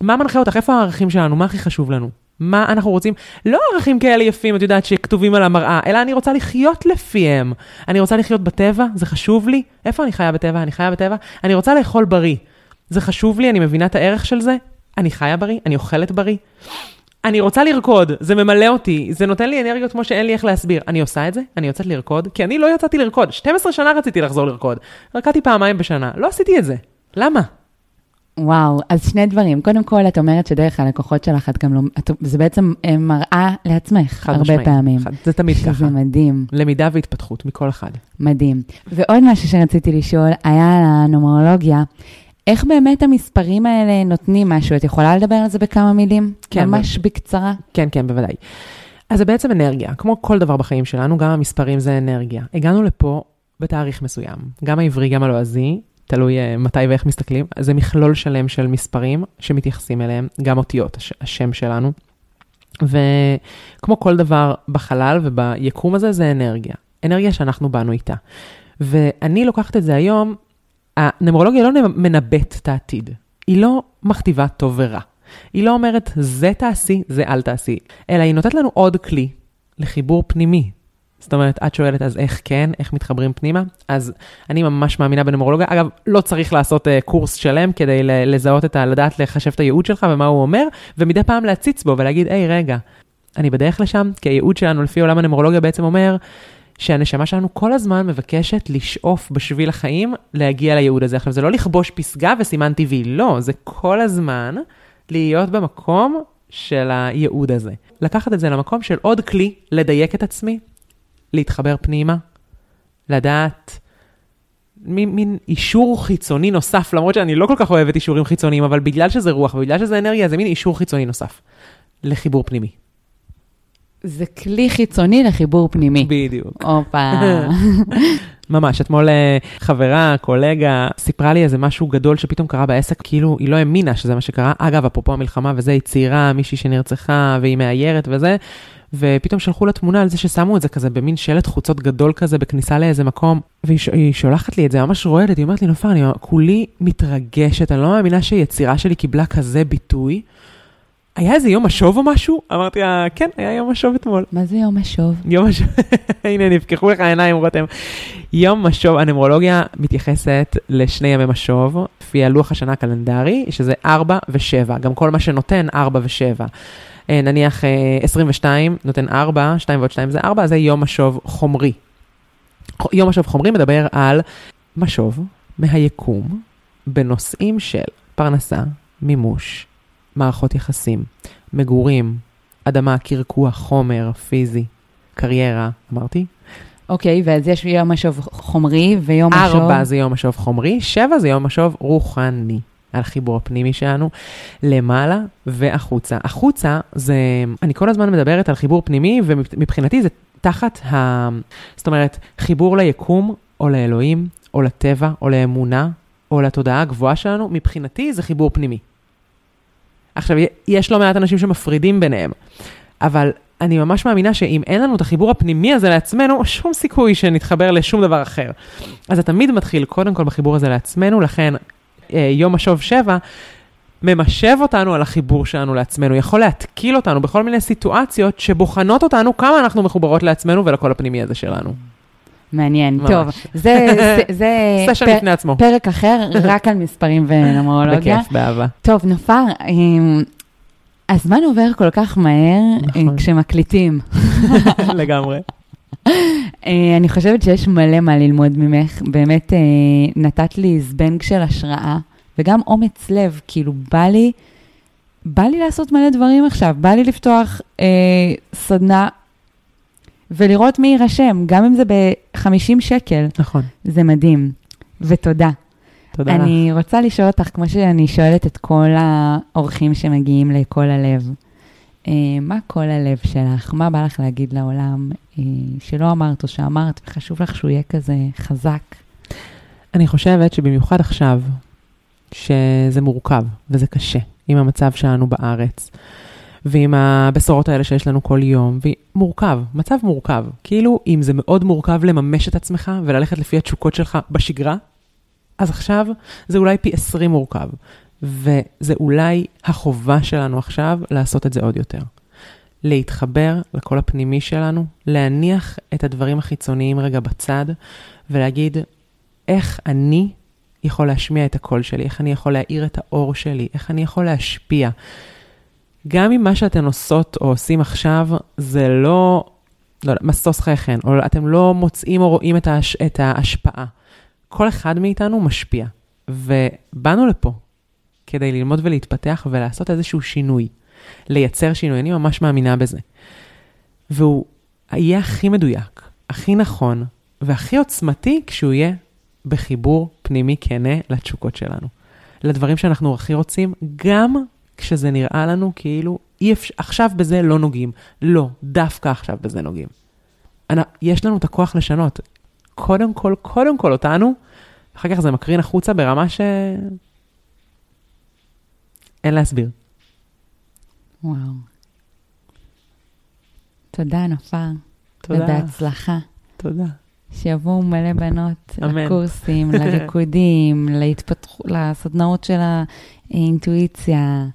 מה מנחה אותך? איפה הערכים שלנו? מה הכי חשוב לנו? מה אנחנו רוצים? לא ערכים כאלה יפים, את יודעת, שכתובים על המראה, אלא אני רוצה לחיות לפיהם. אני רוצה לחיות בטבע, זה חשוב לי. איפה אני חיה בטבע? אני חיה בטבע. אני רוצה לאכול בריא. זה חשוב לי, אני מבינה את הערך של זה. אני חיה בריא, אני אוכלת בריא. אני רוצה לרקוד, זה ממלא אותי, זה נותן לי אנרגיות כמו שאין לי איך להסביר. אני עושה את זה, אני יוצאת לרקוד, כי אני לא יצאתי לרקוד. 12 שנה רציתי לחזור לרקוד. רקדתי פעמיים בשנה, לא עשיתי את זה. למה? וואו, אז שני דברים. קודם כל, את אומרת שדרך הלקוחות שלך, את גם לא, את, זה בעצם אה, מראה לעצמך הרבה משמעית. פעמים. חד, זה תמיד שזה ככה. מדהים, למידה והתפתחות מכל אחד. מדהים. ועוד משהו שרציתי לשאול, היה על הנומרולוגיה. איך באמת המספרים האלה נותנים משהו? את יכולה לדבר על זה בכמה מילים? כן, ממש בקצרה. כן, כן, בוודאי. אז זה בעצם אנרגיה, כמו כל דבר בחיים שלנו, גם המספרים זה אנרגיה. הגענו לפה בתאריך מסוים, גם העברי, גם הלועזי, תלוי uh, מתי ואיך מסתכלים, זה מכלול שלם של מספרים שמתייחסים אליהם, גם אותיות, הש, השם שלנו. וכמו כל דבר בחלל וביקום הזה, זה אנרגיה. אנרגיה שאנחנו באנו איתה. ואני לוקחת את זה היום, הנמרולוגיה לא מנבאת את העתיד, היא לא מכתיבה טוב ורע. היא לא אומרת, זה תעשי, זה אל תעשי, אלא היא נותנת לנו עוד כלי לחיבור פנימי. זאת אומרת, את שואלת, אז איך כן, איך מתחברים פנימה? אז אני ממש מאמינה בנמרולוגיה. אגב, לא צריך לעשות uh, קורס שלם כדי לזהות את ה... לדעת לחשב את הייעוד שלך ומה הוא אומר, ומדי פעם להציץ בו ולהגיד, היי, רגע, אני בדרך לשם, כי הייעוד שלנו לפי עולם הנמרולוגיה בעצם אומר, שהנשמה שלנו כל הזמן מבקשת לשאוף בשביל החיים להגיע לייעוד הזה. עכשיו, זה לא לכבוש פסגה וסימן טבעי, לא, זה כל הזמן להיות במקום של הייעוד הזה. לקחת את זה למקום של עוד כלי, לדייק את עצמי, להתחבר פנימה, לדעת מין, מין אישור חיצוני נוסף, למרות שאני לא כל כך אוהבת אישורים חיצוניים, אבל בגלל שזה רוח ובגלל שזה אנרגיה, זה מין אישור חיצוני נוסף לחיבור פנימי. זה כלי חיצוני לחיבור פנימי. בדיוק. הופה. ממש, אתמול אה, חברה, קולגה, סיפרה לי איזה משהו גדול שפתאום קרה בעסק, כאילו היא לא האמינה שזה מה שקרה. אגב, אפרופו המלחמה וזה, היא צעירה, מישהי שנרצחה והיא מאיירת וזה, ופתאום שלחו לה תמונה על זה ששמו את זה כזה במין שלט חוצות גדול כזה בכניסה לאיזה מקום, והיא שולחת לי את זה, ממש רועדת, היא אומרת לי, נופר, אני כולי מתרגשת, אני לא מאמינה שיצירה שלי קיבלה כזה ביטוי. היה איזה יום משוב או משהו? אמרתי לה, כן, היה יום משוב אתמול. מה זה יום משוב? יום משוב, הנה, נפקחו לך העיניים, רותם. יום משוב, הנמרולוגיה מתייחסת לשני ימי משוב, לפי הלוח השנה הקלנדרי, שזה 4 ו-7, גם כל מה שנותן 4 ו-7. נניח 22 נותן 4, 2 ועוד 2 זה 4, זה יום משוב חומרי. יום משוב חומרי מדבר על משוב מהיקום בנושאים של פרנסה, מימוש, מערכות יחסים, מגורים, אדמה, קרקוע, חומר, פיזי, קריירה, אמרתי? אוקיי, okay, ואז יש יום משוב חומרי ויום משוב... ארבע זה יום משוב חומרי, שבע זה יום משוב רוחני. על החיבור הפנימי שלנו, למעלה והחוצה. החוצה זה, אני כל הזמן מדברת על חיבור פנימי, ומבחינתי זה תחת ה... זאת אומרת, חיבור ליקום, או לאלוהים, או לטבע, או לאמונה, או לתודעה הגבוהה שלנו, מבחינתי זה חיבור פנימי. עכשיו, יש לא מעט אנשים שמפרידים ביניהם, אבל אני ממש מאמינה שאם אין לנו את החיבור הפנימי הזה לעצמנו, שום סיכוי שנתחבר לשום דבר אחר. אז זה תמיד מתחיל קודם כל בחיבור הזה לעצמנו, לכן יום משוב שבע, ממשב אותנו על החיבור שלנו לעצמנו, יכול להתקיל אותנו בכל מיני סיטואציות שבוחנות אותנו כמה אנחנו מחוברות לעצמנו ולקול הפנימי הזה שלנו. מעניין, ממש. טוב, זה, זה, זה סשן פר, עצמו. פרק אחר, רק על מספרים ונומרולוגיה. בכיף, באהבה. טוב, נופר, הזמן עובר כל כך מהר נכון. כשמקליטים. לגמרי. אני חושבת שיש מלא מה ללמוד ממך. באמת נתת לי זבנג של השראה, וגם אומץ לב, כאילו בא לי, בא לי לעשות מלא דברים עכשיו. בא לי לפתוח אה, סדנה ולראות מי יירשם, גם אם זה ב-50 שקל. נכון. זה מדהים. ותודה. תודה אני לך. אני רוצה לשאול אותך, כמו שאני שואלת את כל האורחים שמגיעים לכל הלב, אה, מה כל הלב שלך? מה בא לך להגיד לעולם? אה, שלא אמרת או שאמרת, וחשוב לך שהוא יהיה כזה חזק? אני חושבת שבמיוחד עכשיו, שזה מורכב וזה קשה עם המצב שלנו בארץ, ועם הבשורות האלה שיש לנו כל יום, ומורכב, מצב מורכב. כאילו, אם זה מאוד מורכב לממש את עצמך וללכת לפי התשוקות שלך בשגרה, אז עכשיו זה אולי פי 20 מורכב. וזה אולי החובה שלנו עכשיו לעשות את זה עוד יותר. להתחבר לקול הפנימי שלנו, להניח את הדברים החיצוניים רגע בצד, ולהגיד, איך אני יכול להשמיע את הקול שלי, איך אני יכול להאיר את האור שלי, איך אני יכול להשפיע. גם אם מה שאתן עושות או עושים עכשיו זה לא, לא יודע, משוש חייכן, או אתם לא מוצאים או רואים את, ההש, את ההשפעה. כל אחד מאיתנו משפיע, ובאנו לפה כדי ללמוד ולהתפתח ולעשות איזשהו שינוי, לייצר שינוי, אני ממש מאמינה בזה. והוא יהיה הכי מדויק, הכי נכון והכי עוצמתי כשהוא יהיה בחיבור פנימי כנה לתשוקות שלנו. לדברים שאנחנו הכי רוצים, גם כשזה נראה לנו כאילו אי אפשר, עכשיו בזה לא נוגעים. לא, דווקא עכשיו בזה נוגעים. יש לנו את הכוח לשנות. קודם כל, קודם כל אותנו, אחר כך זה מקרין החוצה ברמה ש... אין להסביר. וואו. תודה, נופר. תודה. ובהצלחה. תודה. שיבואו מלא בנות אמן. לקורסים, לריקודים, להתפתח... לסדנאות של האינטואיציה,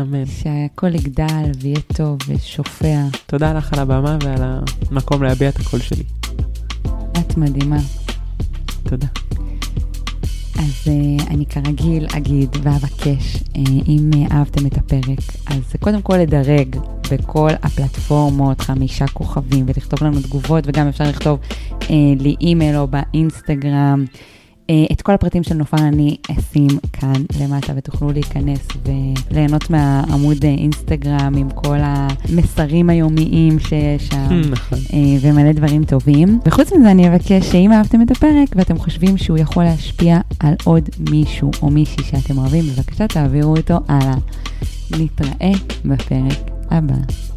אמן. שהכל יגדל ויהיה טוב ושופע. תודה לך על הבמה ועל המקום להביע את הקול שלי. את מדהימה. תודה. אז uh, אני כרגיל אגיד ואבקש, uh, אם uh, אהבתם את הפרק, אז קודם כל לדרג בכל הפלטפורמות חמישה כוכבים ולכתוב לנו תגובות, וגם אפשר לכתוב לי אימייל או באינסטגרם. אה, את כל הפרטים של נופר אני אשים כאן למטה ותוכלו להיכנס וליהנות מהעמוד אינסטגרם עם כל המסרים היומיים שיש שם נכון. אה, ומלא דברים טובים. וחוץ מזה אני אבקש שאם אהבתם את הפרק ואתם חושבים שהוא יכול להשפיע על עוד מישהו או מישהי שאתם אוהבים, בבקשה תעבירו אותו הלאה. נתראה בפרק הבא.